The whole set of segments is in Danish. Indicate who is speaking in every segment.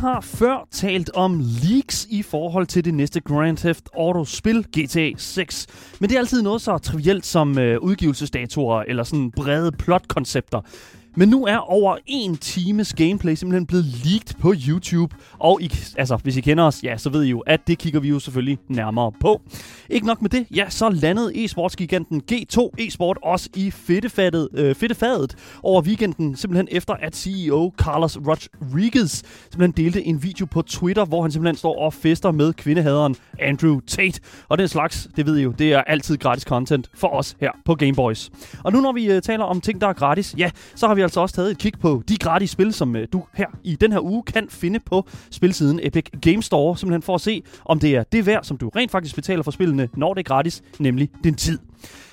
Speaker 1: har før talt om leaks i forhold til det næste Grand Theft Auto-spil, GTA 6. Men det er altid noget så trivielt som øh, udgivelsesdatoer eller sådan brede plotkoncepter. Men nu er over en times gameplay simpelthen blevet leaked på YouTube. Og I, altså, hvis I kender os, ja, så ved I jo, at det kigger vi jo selvfølgelig nærmere på. Ikke nok med det, ja, så landede e-sportsgiganten G2 eSport også i fedtefadet, øh, fedtefadet over weekenden, simpelthen efter at CEO Carlos Rodriguez simpelthen delte en video på Twitter, hvor han simpelthen står og fester med kvindehaderen Andrew Tate. Og den slags, det ved I jo, det er altid gratis content for os her på Gameboys. Og nu når vi øh, taler om ting, der er gratis, ja, så har vi altså også taget et kig på de gratis spil, som øh, du her i den her uge kan finde på spilsiden Epic Game Store, simpelthen for at se, om det er det værd, som du rent faktisk betaler for spillene, når det er gratis, nemlig din tid.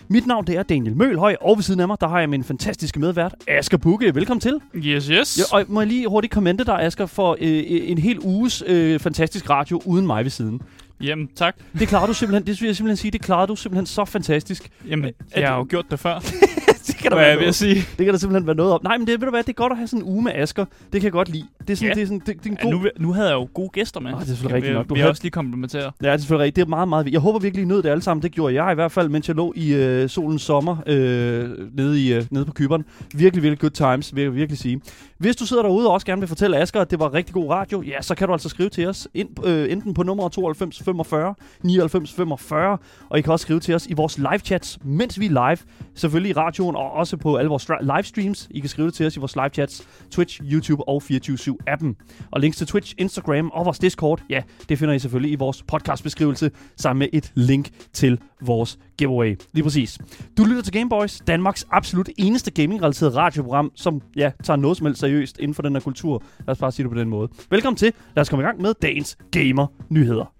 Speaker 1: Mit navn det er Daniel Mølhøj, og ved siden af mig, der har jeg min fantastiske medvært, Asger Bukke. Velkommen til.
Speaker 2: Yes, yes.
Speaker 1: Ja, og må jeg lige hurtigt kommente dig, Asger, for øh, en hel uges øh, fantastisk radio uden mig ved siden.
Speaker 2: Jamen, tak.
Speaker 1: Det klarer du simpelthen, det vil jeg simpelthen sige, det klarer du simpelthen så fantastisk.
Speaker 2: Jamen, jeg har jo gjort det før.
Speaker 1: det kan
Speaker 2: Hvad er jeg sige?
Speaker 1: Det kan der simpelthen være noget om. Nej, men det, ved du hvad, det er godt at have sådan en uge med Asger. Det kan jeg godt lide. Det er sådan,
Speaker 2: Ja.
Speaker 1: det er sådan, det, det er en
Speaker 2: Ja,
Speaker 1: god...
Speaker 2: nu, nu havde jeg jo gode gæster med.
Speaker 1: Åh, det er selvfølgelig rigtigt nok. Du
Speaker 2: vil
Speaker 1: havde-
Speaker 2: også lige komplimentere.
Speaker 1: Ja, det er selvfølgelig rigtigt. Det er meget, meget... Jeg håber virkelig, I nød det alle sammen. Det gjorde jeg i hvert fald, mens jeg lå i øh, solens sommer øh, nede, i, øh, nede på Kyberen. Virkelig, virkelig good times, vil jeg virkelig sige. Hvis du sidder derude og også gerne vil fortælle Asger, at det var rigtig god radio, ja, så kan du altså skrive til os ind, øh, enten på nummer 92 45 99 45, og I kan også skrive til os i vores live chats, mens vi er live, selvfølgelig i radioen og og også på alle vores livestreams. I kan skrive det til os i vores live chats, Twitch, YouTube og 24-7-appen. Og links til Twitch, Instagram og vores Discord, ja, det finder I selvfølgelig i vores podcastbeskrivelse, sammen med et link til vores giveaway. Lige præcis. Du lytter til Gameboys, Danmarks absolut eneste gaming-relateret radioprogram, som ja, tager noget som helst seriøst inden for den her kultur. Lad os bare sige det på den måde. Velkommen til. Lad os komme i gang med dagens gamer-nyheder.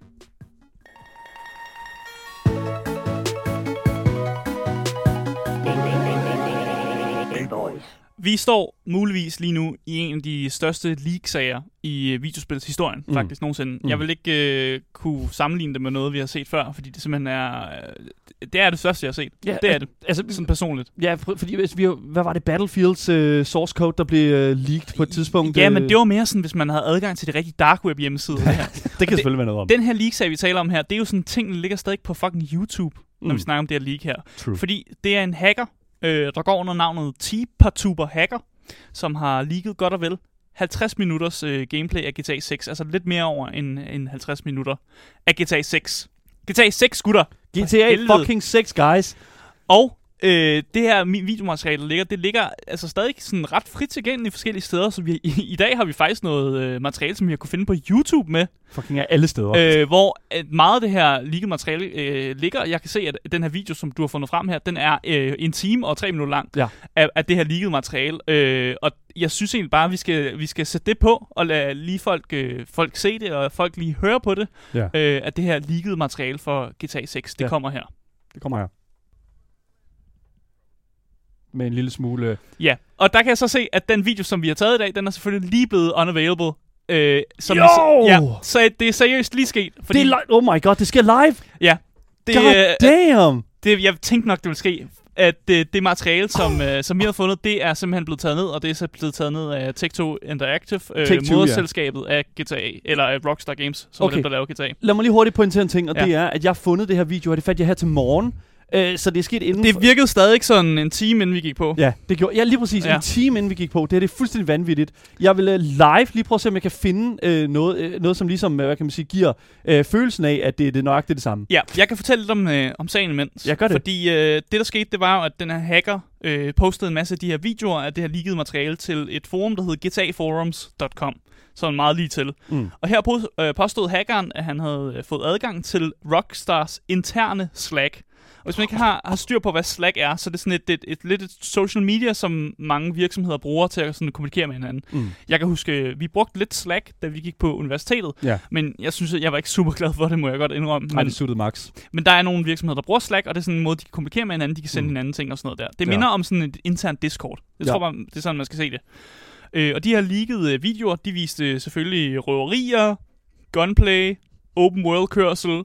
Speaker 2: Vi står muligvis lige nu i en af de største leak-sager i øh, videospilshistorien,
Speaker 1: Mm.
Speaker 2: mm. faktisk nogensinde.
Speaker 1: Mm.
Speaker 2: Mm. Jeg vil ikke øh, kunne sammenligne det med noget, vi har set før, fordi det simpelthen er... Øh, det er det største, jeg har set.
Speaker 1: Ja,
Speaker 2: det er det.
Speaker 1: Altså,
Speaker 2: Sådan personligt.
Speaker 1: ja, for- fordi hvis vi, hvad var det, Battlefields uh, source code, der blev uh, leaked på et tidspunkt?
Speaker 2: Ja,
Speaker 1: øh,
Speaker 2: men det var mere sådan, hvis man havde adgang til det rigtige dark web hjemmeside. det her.
Speaker 1: det kan selvfølgelig være noget om.
Speaker 2: Den her leak-sag, vi taler om her, det er jo sådan ting, der ligger stadig på fucking YouTube, når
Speaker 1: Mm.
Speaker 2: vi snakker om det her leak her.
Speaker 1: True.
Speaker 2: Fordi det er en hacker, øh, der går under navnet T-Partuber Hacker, som har leaget godt og vel 50 minutters øh, gameplay af GTA 6. Altså lidt mere over end, end 50 minutter af GTA 6. GTA 6, gutter!
Speaker 1: GTA fucking 6, guys.
Speaker 2: Og øh, det her videomateriale, der ligger, det ligger altså stadig sådan ret frit tilgængeligt forskellige steder. Så vi, i, i dag har vi faktisk noget øh, materiale, som vi har kunne finde på YouTube med,
Speaker 1: Fucking er alle steder.
Speaker 2: øh, hvor at meget af det her leaget materiale øh, ligger. Jeg kan se, at den her video, som du har fundet frem her, den er øh, en time og tre minutter lang
Speaker 1: Ja.
Speaker 2: af, af det her leaget materiale. Øh, og jeg synes egentlig bare, at vi skal, vi skal sætte det på og lade lige folk, øh, folk se det, og folk lige høre på det,
Speaker 1: Ja.
Speaker 2: øh, at det her leaget materiale for GTA 6, det
Speaker 1: Ja.
Speaker 2: kommer her.
Speaker 1: Det kommer her. Med en lille smule... øh,
Speaker 2: Ja, og der kan jeg så se, at den video, som vi har taget i dag, den er selvfølgelig lige blevet unavailable. Øh, som
Speaker 1: Jo!
Speaker 2: vi ja, så det er seriøst lige sket. Fordi,
Speaker 1: Det er li- oh my god, det sker live!
Speaker 2: ja, det,
Speaker 1: God
Speaker 2: øh,
Speaker 1: damn!
Speaker 2: det, jeg tænkte nok, det ville ske. At det, det materiale, som, øh, som vi har fundet, det er simpelthen blevet taget ned, og det er så blevet taget ned af Take-Two Interactive, øh,
Speaker 1: ja.
Speaker 2: moderselskabet af GTA, eller af Rockstar Games, som
Speaker 1: okay.
Speaker 2: er dem, der laver GTA.
Speaker 1: Lad mig lige hurtigt pointere en ting, og
Speaker 2: Ja.
Speaker 1: det er, at jeg har fundet det her video, og det fandt jeg her til morgen. Øh, så det er sket inden
Speaker 2: Det virkede stadig sådan en time, inden vi gik på.
Speaker 1: Ja, det gjorde Ja, lige præcis. Ja. En time inden vi gik på. Det her det er fuldstændig vanvittigt. Jeg vil uh, live lige prøve at se, om jeg kan finde øh, noget, øh, noget, som ligesom, øh, hvad kan man sige, giver øh, følelsen af, at det, det er nøjagtigt det samme.
Speaker 2: Ja, jeg kan fortælle lidt om, øh, om sagen imens.
Speaker 1: Ja, gør det.
Speaker 2: Fordi øh, det, der skete, det var at den her hacker øh, postede en masse af de her videoer af det her leakede materiale til et forum, der hedder gtaforums.com. Sådan meget lige til.
Speaker 1: Mm.
Speaker 2: Og her øh, påstod hackeren, at han havde øh, fået adgang til Rockstars interne Slack. Og hvis man ikke har, har styr på, hvad Slack er, så er det sådan et, et, et, lidt et social media, som mange virksomheder bruger til at sådan kommunikere med hinanden.
Speaker 1: Mm.
Speaker 2: Jeg kan huske, øh, vi brugte lidt Slack, da vi gik på universitetet,
Speaker 1: Ja.
Speaker 2: men jeg synes, at jeg var ikke super glad for det, må jeg godt indrømme.
Speaker 1: Nej,
Speaker 2: Men,
Speaker 1: det suttede max.
Speaker 2: men der er nogle virksomheder, der bruger Slack, og det er sådan en måde, de kan kommunikere med hinanden, de kan sende
Speaker 1: Mm.
Speaker 2: hinanden ting og sådan noget der. Det
Speaker 1: Ja.
Speaker 2: minder om sådan et internt Discord. Jeg
Speaker 1: Ja.
Speaker 2: tror bare, det er sådan, man skal se det. Øh, og de her leakede øh, videoer, de viste selvfølgelig røverier, gunplay, open world kørsel,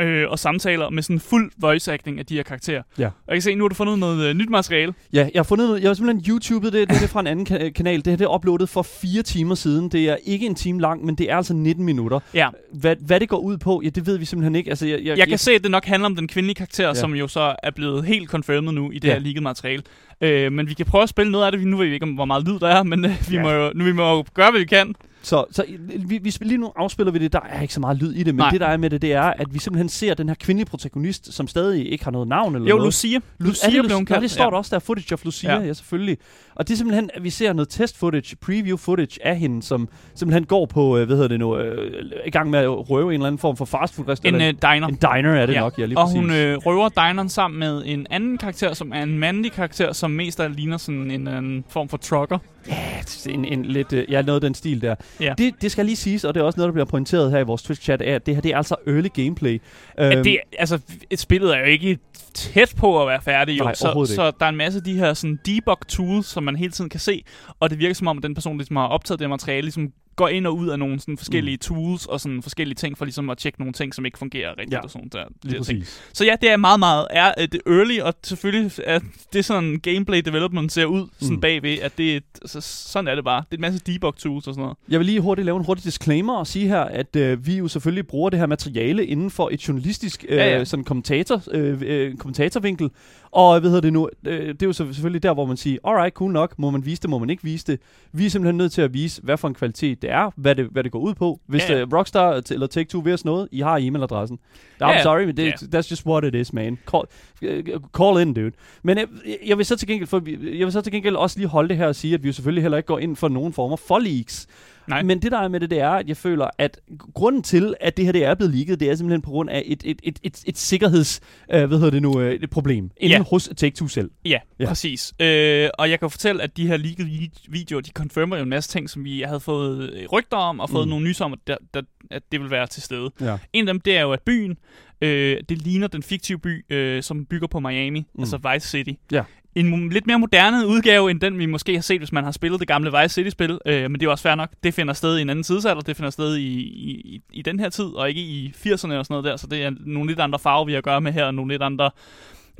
Speaker 2: øh, og samtaler med sådan fuld voice acting af de her karakterer.
Speaker 1: Ja.
Speaker 2: Og jeg kan se, nu har du fundet noget øh, nyt materiale.
Speaker 1: Ja, jeg har fundet noget, jeg har simpelthen YouTubet det, det, er fra en anden ka- kanal. Det her det er uploadet for fire timer siden. Det er ikke en time lang, men det er altså 19 minutter.
Speaker 2: Ja.
Speaker 1: Hvad, hvad det går ud på, ja, det ved vi simpelthen ikke. Altså, jeg, jeg,
Speaker 2: Jeg kan se, at det nok handler om den kvindelige karakter. Ja. som jo så er blevet helt confirmed nu i det
Speaker 1: Ja.
Speaker 2: her leaked materiale. Øh, men vi kan prøve at spille noget af det. Nu ved vi ikke, hvor meget lyd der er, men øh, vi,
Speaker 1: Ja.
Speaker 2: må jo, nu, vi må jo gøre, hvad vi kan.
Speaker 1: Så, så vi, vi, lige nu afspiller vi det. Der er ikke så meget lyd i det, men
Speaker 2: Nej.
Speaker 1: Det der er med det, det er, at vi simpelthen ser den her kvindelige protagonist, som stadig ikke har noget navn eller
Speaker 2: Jo,
Speaker 1: noget.
Speaker 2: Lucia.
Speaker 1: Lu-
Speaker 2: Lucia
Speaker 1: er det,
Speaker 2: blev hun kaldt.
Speaker 1: Ja, det står
Speaker 2: ja.
Speaker 1: der også, der er footage of Lucia,
Speaker 2: Ja.
Speaker 1: ja. selvfølgelig. Og det er simpelthen, at vi ser noget test footage, preview footage af hende, som simpelthen går på, øh, hvad hedder det nu, øh, i gang med at røve en eller anden form for fastfood
Speaker 2: En
Speaker 1: restaurant.
Speaker 2: øh, diner.
Speaker 1: en diner er det
Speaker 2: Ja.
Speaker 1: nok, ja, lige
Speaker 2: og
Speaker 1: præcis.
Speaker 2: hun øh, røver dineren sammen med en anden karakter, som er en mandlig karakter, som mest af ligner sådan en, en form for trucker.
Speaker 1: Ja, en, en lidt, øh, ja, noget af den stil der.
Speaker 2: Ja.
Speaker 1: Det, det skal lige siges, og det er også noget, der bliver pointeret her i vores Twitch-chat, er, at det her det er altså early gameplay.
Speaker 2: At
Speaker 1: Øhm,
Speaker 2: det, altså, et spillet er jo ikke tæt på at være færdig, jo.
Speaker 1: Nej,
Speaker 2: så, så der er en masse af de her sådan, debug tools, som man hele tiden kan se, og det virker som om, at den person, der ligesom har optaget det materiale, ligesom går ind og ud af nogle sådan, forskellige mm. tools og sådan forskellige ting, for ligesom at tjekke nogle ting, som ikke fungerer rigtigt.
Speaker 1: Ja,
Speaker 2: og sådan der,
Speaker 1: lige
Speaker 2: ting. Så ja, det er meget, meget er øh, det early, og selvfølgelig er det sådan gameplay development ser ud sådan
Speaker 1: Mm.
Speaker 2: bagved, at det, altså, sådan er det bare. Det er en masse debug tools og sådan noget.
Speaker 1: Jeg vil lige hurtigt lave en hurtig disclaimer og sige her, at øh, vi jo selvfølgelig bruger det her materiale inden for et journalistisk øh,
Speaker 2: Ja, ja.
Speaker 1: Sådan kommentator, øh, øh, kommentatorvinkel. Og hvad hedder det nu? Øh, det er jo så selvfølgelig der, hvor man siger, alright, cool nok, må man vise det, må man ikke vise det. Vi er simpelthen nødt til at vise, hvad for en kvalitet det er, hvad det, hvad det går ud på. Hvis
Speaker 2: Ja,
Speaker 1: ja,
Speaker 2: ja.
Speaker 1: ja. Rockstar eller Take-Two vil os noget, I har e-mailadressen. I'm
Speaker 2: Ja, ja.
Speaker 1: sorry, men det,
Speaker 2: Ja.
Speaker 1: that's just what it is, man. Call, øh, call in, dude. Men jeg, jeg vil så til gengæld, for, jeg vil så til gengæld også lige holde det her og sige, at vi jo selvfølgelig heller ikke går ind for nogen former for leaks.
Speaker 2: Nej.
Speaker 1: Men det der er med det, det er, at jeg føler, at grunden til, at det her det er blevet leaget, det er simpelthen på grund af et, et, et, et, et sikkerheds, øh, hvad hedder det nu, øh, et problem inden
Speaker 2: Ja.
Speaker 1: hos Take-Two selv.
Speaker 2: Ja,
Speaker 1: Ja.
Speaker 2: præcis. Øh, og jeg kan fortælle, at de her leaked vi- videoer, de confirmer jo en masse ting, som vi havde fået øh, rygter om, og fået
Speaker 1: mm.
Speaker 2: nogle nys om, at, der, der, at det vil være til stede.
Speaker 1: Ja.
Speaker 2: En af dem, det er jo, at byen, øh, det ligner den fiktive by, øh, som bygger på Miami, mm. altså Vice City.
Speaker 1: Ja.
Speaker 2: En lidt mere moderne udgave, end den vi måske har set, hvis man har spillet det gamle Vice City-spil. Øh, men det er jo også fair nok. Det finder sted i en anden tidsalder. Det finder sted i, i, i, den her tid, og ikke i 80'erne og sådan noget der. Så det er nogle lidt andre farver, vi har at gøre med her, og nogle lidt andre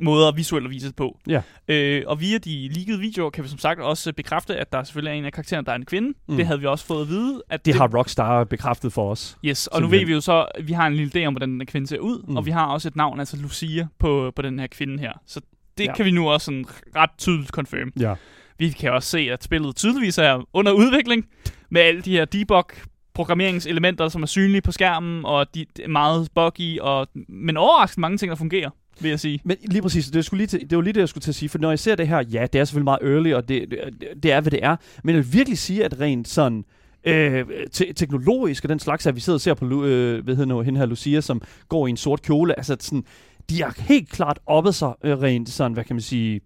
Speaker 2: måder visuelt at vise det på.
Speaker 1: Ja.
Speaker 2: Øh, og via de leakede videoer kan vi som sagt også bekræfte, at der selvfølgelig er en af karaktererne, der er en kvinde.
Speaker 1: Mm.
Speaker 2: Det havde vi også fået at vide. At
Speaker 1: Det har Rockstar bekræftet for os.
Speaker 2: Yes, og nu
Speaker 1: Simpelthen.
Speaker 2: ved vi jo så, at vi har en lille idé om, hvordan den kvinde ser ud,
Speaker 1: mm.
Speaker 2: og vi har også et navn, altså Lucia, på, på den her kvinde her. Så det
Speaker 1: Ja.
Speaker 2: kan vi nu også sådan ret tydeligt confirm.
Speaker 1: Ja.
Speaker 2: Vi kan også se, at spillet tydeligvis er under udvikling, med alle de her debug programmeringselementer, som er synlige på skærmen, og de de er meget buggy, og, men overraskende mange ting, der fungerer, vil jeg sige.
Speaker 1: Men lige præcis, det, skulle lige til, det var lige det, jeg skulle til at sige, for når jeg ser det her, ja, det er selvfølgelig meget early, og det, det, det er, hvad det er, men jeg vil virkelig sige, at rent sådan øh, te- teknologisk og den slags, at vi sidder og ser på, øh, hvad hedder nu, hende her Lucia, som går i en sort kjole, altså sådan, de har helt klart oppet sig øh, rent sådan, hvad kan man sige,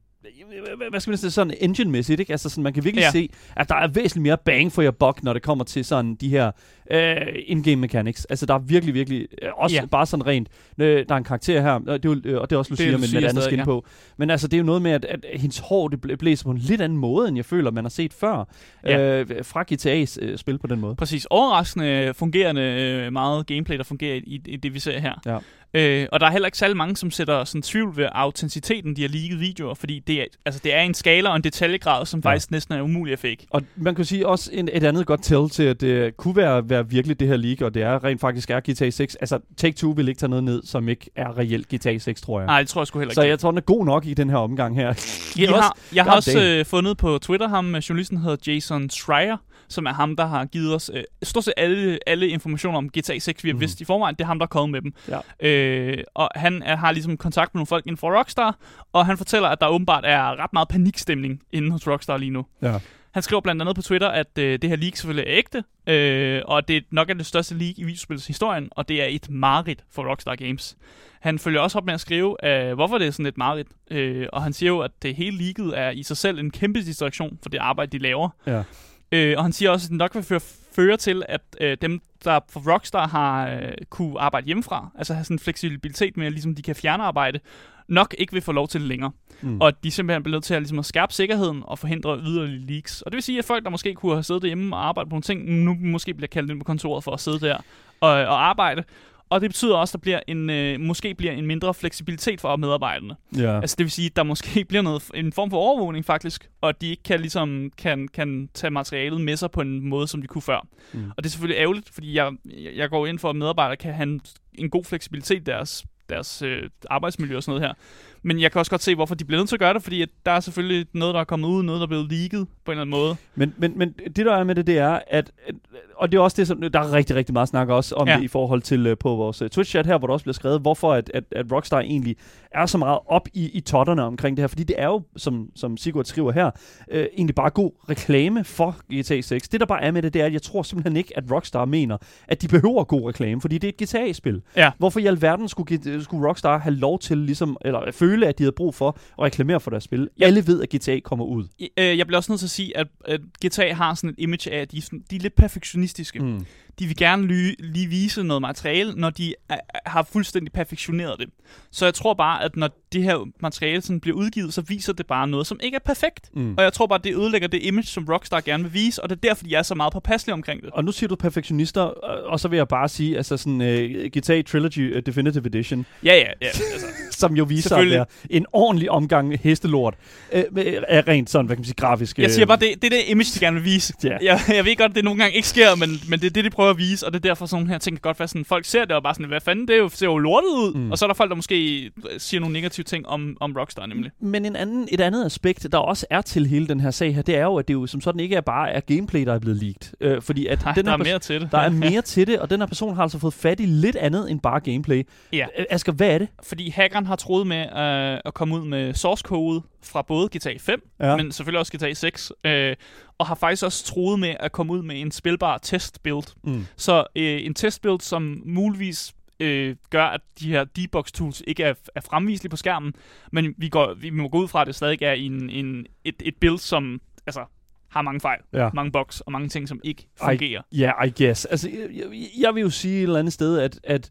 Speaker 1: hvad- skal man sige, sådan engine-mæssigt, ikke? Altså sådan, man kan virkelig ja. Se, at der er væsentligt mere bang for your buck, når det kommer til sådan de her øh, in-game mechanics. Altså der er virkelig, virkelig, øh, også
Speaker 2: Ja.
Speaker 1: bare sådan rent, øh, der er en karakter her, og det er, øh, og det er også Lucia,
Speaker 2: Det er
Speaker 1: med et andet skin
Speaker 2: ja.
Speaker 1: på. Men altså, det er jo noget med, at, at hendes hår, det blæ- blæser på en lidt anden måde, end jeg føler, man har set før.
Speaker 2: Ja.
Speaker 1: Øh, fra GTA's øh, spil på den måde.
Speaker 2: Præcis. Overraskende fungerende øh, meget gameplay, der fungerer i, i det, vi ser her.
Speaker 1: Ja.
Speaker 2: Øh, og der er heller ikke særlig mange, som sætter sådan tvivl ved autenticiteten, de har leaked videoer, fordi det er, altså, det er en skala og en detaljegrad, som
Speaker 1: Ja.
Speaker 2: faktisk næsten er umulig at fake.
Speaker 1: Og man kan sige også en, et andet godt tell til, at det kunne være, være virkelig det her league, og det er rent faktisk er GTA 6. Altså, Take-Two vil ikke tage noget ned, som ikke er reelt GTA 6, tror jeg.
Speaker 2: Nej, det tror jeg sgu heller ikke.
Speaker 1: Så jeg tror, den er god nok i den her omgang her.
Speaker 2: jeg har, jeg har også øh, fundet på Twitter ham, øh, journalisten hedder Jason Schreier, som er ham, der har givet os øh, stort set alle, alle informationer om GTA 6, vi har mm. vidst i forvejen. Det er ham, der er kommet med dem.
Speaker 1: Ja.
Speaker 2: Øh, og han er, har ligesom kontakt med nogle folk inden for Rockstar, og han fortæller, at der åbenbart er ret meget panikstemning inde hos Rockstar lige nu.
Speaker 1: Ja.
Speaker 2: Han skriver blandt andet på Twitter, at øh, det her leak selvfølgelig er ægte, øh, og det nok er det største leak i videospillets historien, og det er et mareridt for Rockstar Games. Han følger også op med at skrive, øh, hvorfor det er sådan et mareridt, øh, og han siger jo, at det hele leaket er i sig selv en kæmpe distraktion for det arbejde, de laver.
Speaker 1: Ja.
Speaker 2: Øh, og han siger også, at det nok vil føre, føre til, at øh, dem, der for Rockstar har øh, kunne arbejde hjemmefra, altså have sådan en fleksibilitet med, at ligesom de kan fjerne arbejde, nok ikke vil få lov til det længere.
Speaker 1: Mm.
Speaker 2: Og de simpelthen bliver nødt til at, ligesom, at skærpe sikkerheden og forhindre yderligere leaks. Og det vil sige, at folk, der måske kunne have siddet derhjemme og arbejdet på nogle ting, nu måske bliver kaldt ind på kontoret for at sidde der og, og arbejde. Og det betyder også, at der bliver en, øh, måske bliver en mindre fleksibilitet for medarbejderne.
Speaker 1: Ja.
Speaker 2: Altså det vil sige, at der måske bliver noget, en form for overvågning faktisk, og at de ikke kan, ligesom, kan, kan tage materialet med sig på en måde, som de kunne før.
Speaker 1: Mm.
Speaker 2: Og det er selvfølgelig ærgerligt, fordi jeg, jeg går ind for, at medarbejdere kan have en, en god fleksibilitet i deres, deres øh, arbejdsmiljø og sådan noget her. Men jeg kan også godt se, hvorfor de bliver nødt til at gøre det, fordi at der er selvfølgelig noget, der er kommet ud, noget, der er blevet leaget på en eller anden måde.
Speaker 1: Men, men, men det, der er med det, det er, at, at og det er også det, som der er rigtig, rigtig meget snak også om
Speaker 2: Ja.
Speaker 1: det i forhold til uh, på vores uh, Twitch-chat her, hvor der også bliver skrevet, hvorfor at, at, at Rockstar egentlig er så meget op i, i totterne omkring det her. Fordi det er jo, som, som Sigurd skriver her, uh, egentlig bare god reklame for GTA 6. Det, der bare er med det, det er, at jeg tror simpelthen ikke, at Rockstar mener, at de behøver god reklame, fordi det er et GTA-spil.
Speaker 2: Ja.
Speaker 1: Hvorfor i alverden skulle, skulle Rockstar have lov til, ligesom, eller føle, at de havde brug for at reklamere for deres spil?
Speaker 2: Ja.
Speaker 1: Alle ved, at GTA kommer ud.
Speaker 2: Øh, Jeg bliver også nødt til at sige, at, at GTA har sådan et image af, at de er, sådan, de er lidt perfektionistiske.
Speaker 1: Mm.
Speaker 2: De vil gerne lige, lige vise noget materiale, når de er, har fuldstændig perfektioneret det. Så jeg tror bare, at når det her materiale sådan bliver udgivet, så viser det bare noget, som ikke er perfekt.
Speaker 1: Mm.
Speaker 2: Og jeg tror bare, det ødelægger det image, som Rockstar gerne vil vise, og det er derfor, de er så meget påpasselige omkring det.
Speaker 1: Og nu siger du perfektionister, og og så vil jeg bare sige, altså sådan uh, GTA Trilogy uh, Definitive Edition,
Speaker 2: Ja, ja, ja. Altså,
Speaker 1: som jo viser at være en ordentlig omgang hestelort, uh, er rent sådan, hvad kan man sige, grafisk.
Speaker 2: jeg
Speaker 1: øh,
Speaker 2: siger bare, det, det er det image, de gerne vil vise.
Speaker 1: Ja.
Speaker 2: Jeg, jeg ved godt, det nogle gange ikke sker, men, men det er det, de prøver at vise, og det er derfor sådan nogle her ting kan godt være sådan, folk ser det og bare sådan, hvad fanden, det er jo, ser jo lortet ud.
Speaker 1: Mm.
Speaker 2: Og så er der folk, der måske siger nogle negative ting om, om Rockstar nemlig.
Speaker 1: Men en anden, et andet aspekt, der også er til hele den her sag her, det er jo, at det jo som sådan ikke er bare er gameplay, der er blevet leaked. Uh, fordi at
Speaker 2: Nej,
Speaker 1: den
Speaker 2: der er mere til det.
Speaker 1: der er mere til det, og den her person har altså fået fat i lidt andet end bare gameplay.
Speaker 2: Ja.
Speaker 1: Asger, hvad er det?
Speaker 2: Fordi hackeren har troet med øh, at komme ud med source code fra både GTA 5,
Speaker 1: Ja.
Speaker 2: men selvfølgelig også GTA 6, øh, og har faktisk også troet med at komme ud med en spilbar test build.
Speaker 1: Mm.
Speaker 2: Så øh, en test build, som muligvis øh, gør, at de her debug tools ikke er, er fremviselige på skærmen, men vi, går, vi må gå ud fra, at det stadig er en, en, et, et build, som altså, har mange fejl,
Speaker 1: Ja.
Speaker 2: mange bugs og mange ting, som ikke fungerer.
Speaker 1: Ja, yeah, I guess. Altså, jeg, jeg- jeg vil jo sige et eller andet sted, at, at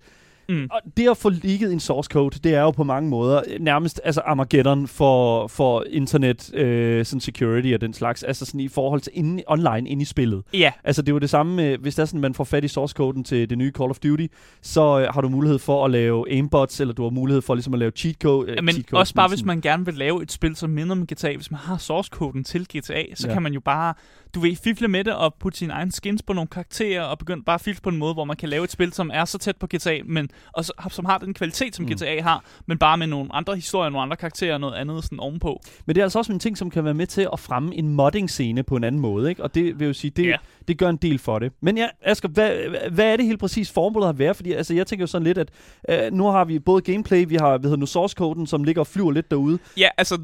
Speaker 2: Mm.
Speaker 1: Og det at få leaget en source code, det er jo på mange måder nærmest altså Armageddon for, for internet øh, sådan security og den slags, altså sådan i forhold til inde, online inde i spillet.
Speaker 2: Ja,
Speaker 1: Altså det er jo det samme, med, hvis det er sådan, man får fat i source coden til det nye Call of Duty, så øh, har du mulighed for at lave aimbots, eller du har mulighed for ligesom at lave cheat code. Øh,
Speaker 2: men
Speaker 1: cheat codes,
Speaker 2: også bare, hvis man gerne vil lave et spil, som minder om GTA, hvis man har source-koden til GTA, så
Speaker 1: ja.
Speaker 2: kan man jo bare, du ved, fifle med det og putte sine egne skins på nogle karakterer, og begynde bare at fifle på en måde, hvor man kan lave et spil, som er så tæt på GTA, men og så, som har den kvalitet, som
Speaker 1: Mm.
Speaker 2: mm. GTA har, men bare med nogle andre historier, nogle andre karakterer og noget andet sådan ovenpå.
Speaker 1: Men det er altså også en ting, som kan være med til at fremme en modding-scene på en anden måde, ikke? Og det vil jo sige, det,
Speaker 2: Ja.
Speaker 1: det gør en del for det. Men ja, Asger, hvad, hvad er det helt præcis formålet har været? Fordi altså, jeg tænker jo sådan lidt, at øh, nu har vi både gameplay, vi har hvad hedder nu, source-koden, som ligger og flyver lidt derude.
Speaker 2: Ja, altså,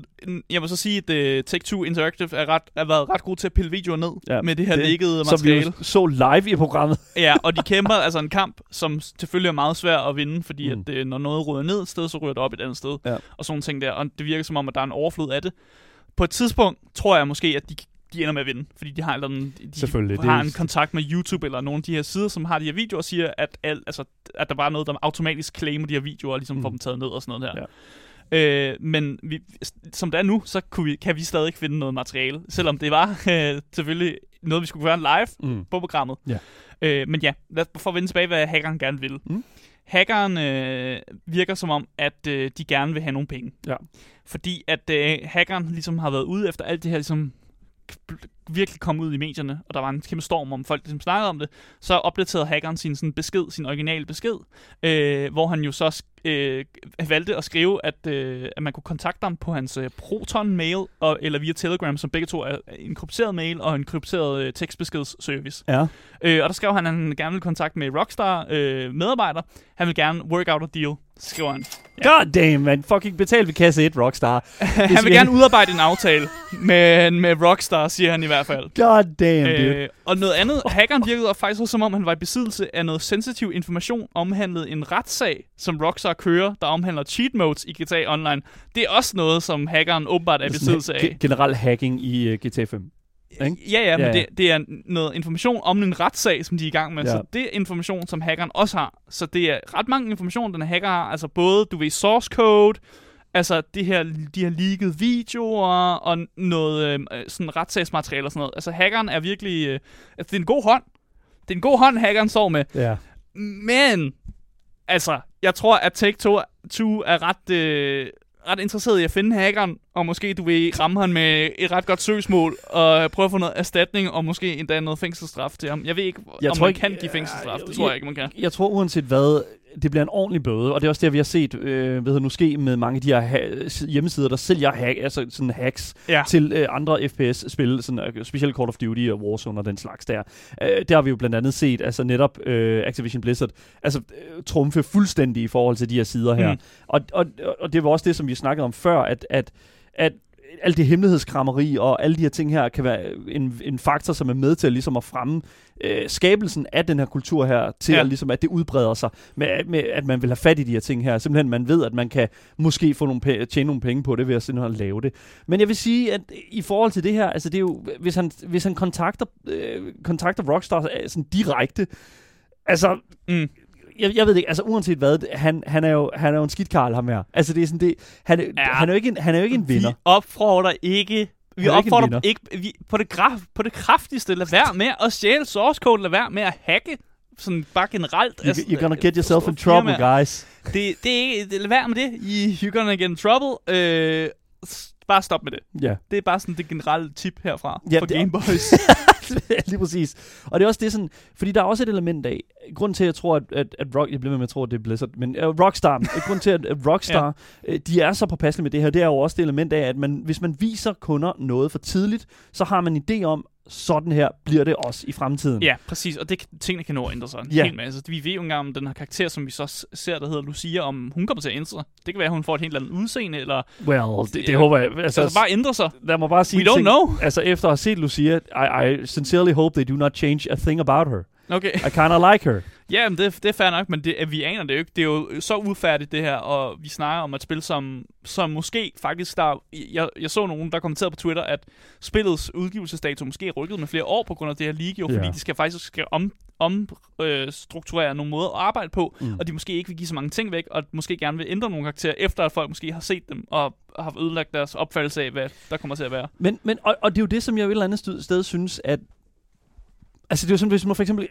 Speaker 2: jeg må så sige, at uh, Take-Two Interactive er, ret, er været ret god til at pille videoer ned
Speaker 1: Ja,
Speaker 2: med det her
Speaker 1: det-
Speaker 2: lækkede
Speaker 1: Som vi
Speaker 2: materiale.
Speaker 1: så live i programmet.
Speaker 2: Ja, og de kæmper altså en kamp, som selvfølgelig er meget svær at vinde, fordi
Speaker 1: Mm.
Speaker 2: at, øh, når noget ryger ned et sted, så ryger det op et andet sted.
Speaker 1: Ja.
Speaker 2: Og sådan ting der. Og det virker som om, at der er en overflod af det. På et tidspunkt tror jeg måske, at de, de ender med at vinde, fordi de har, eller en, de
Speaker 1: Selvfølgelig, det
Speaker 2: har
Speaker 1: er-
Speaker 2: en kontakt med YouTube eller nogle af de her sider, som har de her videoer og siger, at, al, altså, at der bare er noget, der automatisk claimer de her videoer og ligesom
Speaker 1: Mm.
Speaker 2: får dem taget ned og sådan noget der. Øh, men vi, som det er nu, så kunne vi, kan vi stadig finde noget materiale, selvom det var øh, selvfølgelig noget, vi skulle gøre live
Speaker 1: Mm.
Speaker 2: på programmet.
Speaker 1: Ja.
Speaker 2: Øh, men ja, lad, for at vende tilbage, hvad hackeren gerne vil.
Speaker 1: Mm.
Speaker 2: Hackeren øh, virker som om, at øh, de gerne vil have nogle penge.
Speaker 1: Ja.
Speaker 2: Fordi at øh, hackeren ligesom har været ude efter alt det her ligesom virkelig kom ud i medierne, og der var en kæmpe storm om folk, der ligesom snakkede om det, så opdaterede hackeren sin sådan besked, sin originale besked, øh, hvor han jo så øh, valgte at skrive, at, øh, at man kunne kontakte ham på hans øh, Proton-mail, og, eller via Telegram, som begge to er en krypteret mail og en krypteret øh, tekstbeskedsservice.
Speaker 1: Ja.
Speaker 2: Øh, og der skrev han, at han gerne vil kontakt med Rockstar øh, medarbejder. Han vil gerne work out a deal, skriver han.
Speaker 1: God damn, man. Fucking betalt ved kasse 1, Rockstar.
Speaker 2: han vil gerne udarbejde en aftale med, med Rockstar, siger han i hvert fald.
Speaker 1: God damn, dude.
Speaker 2: Øh, og noget andet, hackeren virkede faktisk også som om, han var i besiddelse af noget sensitiv information, omhandlet en retssag, som Rockstar kører, der omhandler cheat modes i GTA Online. Det er også noget, som hackeren åbenbart er i besiddelse af.
Speaker 1: Generel hacking i uh, GTA 5. Ikke?
Speaker 2: Ja, ja, men
Speaker 1: Ja, ja.
Speaker 2: Det, det er noget information om en retssag, som de er i gang med.
Speaker 1: Ja.
Speaker 2: Så det er information, som hackeren også har. Så det er ret mange information, den hacker har. Altså både, du ved, source code, altså det her, de her leakede videoer, og noget øh, sådan retssagsmateriale og sådan noget. Altså hackeren er virkelig... Øh, altså det er en god hånd. Det er en god hånd, hackeren står med.
Speaker 1: Ja.
Speaker 2: Men altså, jeg tror, at Take-Two er ret, øh, ret interesseret i at finde hackeren, og måske du vil ramme ham med et ret godt søgsmål, og prøve at få noget erstatning, og måske endda noget fængselsstraf til ham. Jeg ved ikke,
Speaker 1: Jeg
Speaker 2: om
Speaker 1: tror
Speaker 2: man
Speaker 1: ikke-
Speaker 2: kan give fængselsstraf. Det tror jeg ikke, man kan.
Speaker 1: Jeg tror uanset hvad, det bliver en ordentlig bøde, og det er også det, vi har set øh, hedder, nu ske med mange af de her ha- hjemmesider, der sælger hack, altså sådan hacks
Speaker 2: Ja.
Speaker 1: til øh, andre FPS-spil, sådan, øh, specielt Call of Duty og Warzone og den slags der. Øh, der har vi jo blandt andet set, altså netop øh, Activision Blizzard, altså øh, trumfe fuldstændig i forhold til de her sider her.
Speaker 2: Mm.
Speaker 1: Og, og, og det var også det, som vi snakkede om før, at, at, at alt det hemmelighedskrammeri og alle de her ting her kan være en, en faktor, som er med til ligesom at fremme øh, skabelsen af den her kultur her, til
Speaker 2: Ja.
Speaker 1: at, ligesom, at det udbreder sig, med, med, at man vil have fat i de her ting her. Simpelthen, man ved, at man kan måske få nogle pæ- tjene nogle penge på det, ved at simpelthen lave det. Men jeg vil sige, at i forhold til det her, altså det er jo, hvis han, hvis han kontakter, øh, kontakter Rockstar øh, sådan direkte, altså,
Speaker 2: Mm.
Speaker 1: Jeg, jeg ved ikke, altså uanset hvad, han, han, er, jo, han er jo en skidt karl, ham her. Altså det er sådan det, han,
Speaker 2: Ja.
Speaker 1: han, er jo ikke en, han er jo ikke en vinder.
Speaker 2: Vi opfordrer ikke... Vi
Speaker 1: Han er
Speaker 2: opfordrer ikke, ikke vi, på, det graf, på det kraftigste, lad være med at stjæle source code, lad være med at hacke sådan bare generelt.
Speaker 1: You, you're gonna get yourself in trouble, guys.
Speaker 2: Det, det er ikke, lad være med det. I, you're gonna get in trouble. Øh, bare stop med det.
Speaker 1: Ja.
Speaker 2: Det er bare sådan det generelle tip herfra
Speaker 1: Ja,
Speaker 2: for Gameboys.
Speaker 1: Lige præcis. Og det er også det sådan, fordi der er også et element af, grunden til, at jeg tror, at, at, at Rock, jeg bliver ved med at tro, at det er Blizzard, men uh, Rockstar, grunden til, at, at Rockstar, ja. de er så påpasselige med det her, det er jo også det element af, at man, hvis man viser kunder noget for tidligt, så har man en idé om, sådan her bliver det også i fremtiden.
Speaker 2: ja, præcis. Og det, tingene kan nå at ændre sig en
Speaker 1: Ja.
Speaker 2: hel masse. Vi ved jo engang om den her karakter, som vi så ser, der hedder Lucia, om hun kommer til at ændre sig. Det kan være, at hun får et helt andet udseende, eller
Speaker 1: Well, det, det
Speaker 2: Ja.
Speaker 1: håber jeg. Altså,
Speaker 2: altså, bare ændre sig.
Speaker 1: lad mig bare sige
Speaker 2: We don't
Speaker 1: ting.
Speaker 2: know.
Speaker 1: Altså, efter at have set Lucia, I, I sincerely hope they do not change a thing about her.
Speaker 2: Okay.
Speaker 1: I kinda like her.
Speaker 2: Ja, men det, det er fair nok, men det, vi aner det jo ikke. Det er jo så ufærdigt, det her, og vi snakker om et spil, som, som måske faktisk der... Jeg, jeg så nogen, der kommenterede på Twitter, at spillets udgivelsesdato måske er rykket med flere år på grund af det her league, jo,
Speaker 1: Ja.
Speaker 2: fordi de skal faktisk skal om, om øh, nogle måder at arbejde på,
Speaker 1: Mm.
Speaker 2: og de måske ikke vil give så mange ting væk, og måske gerne vil ændre nogle karakterer, efter at folk måske har set dem, og har ødelagt deres opfattelse af, hvad der kommer til at være.
Speaker 1: Men, men og, og det er jo det, som jeg et eller andet sted synes, at Altså det er jo sådan, hvis man for eksempel,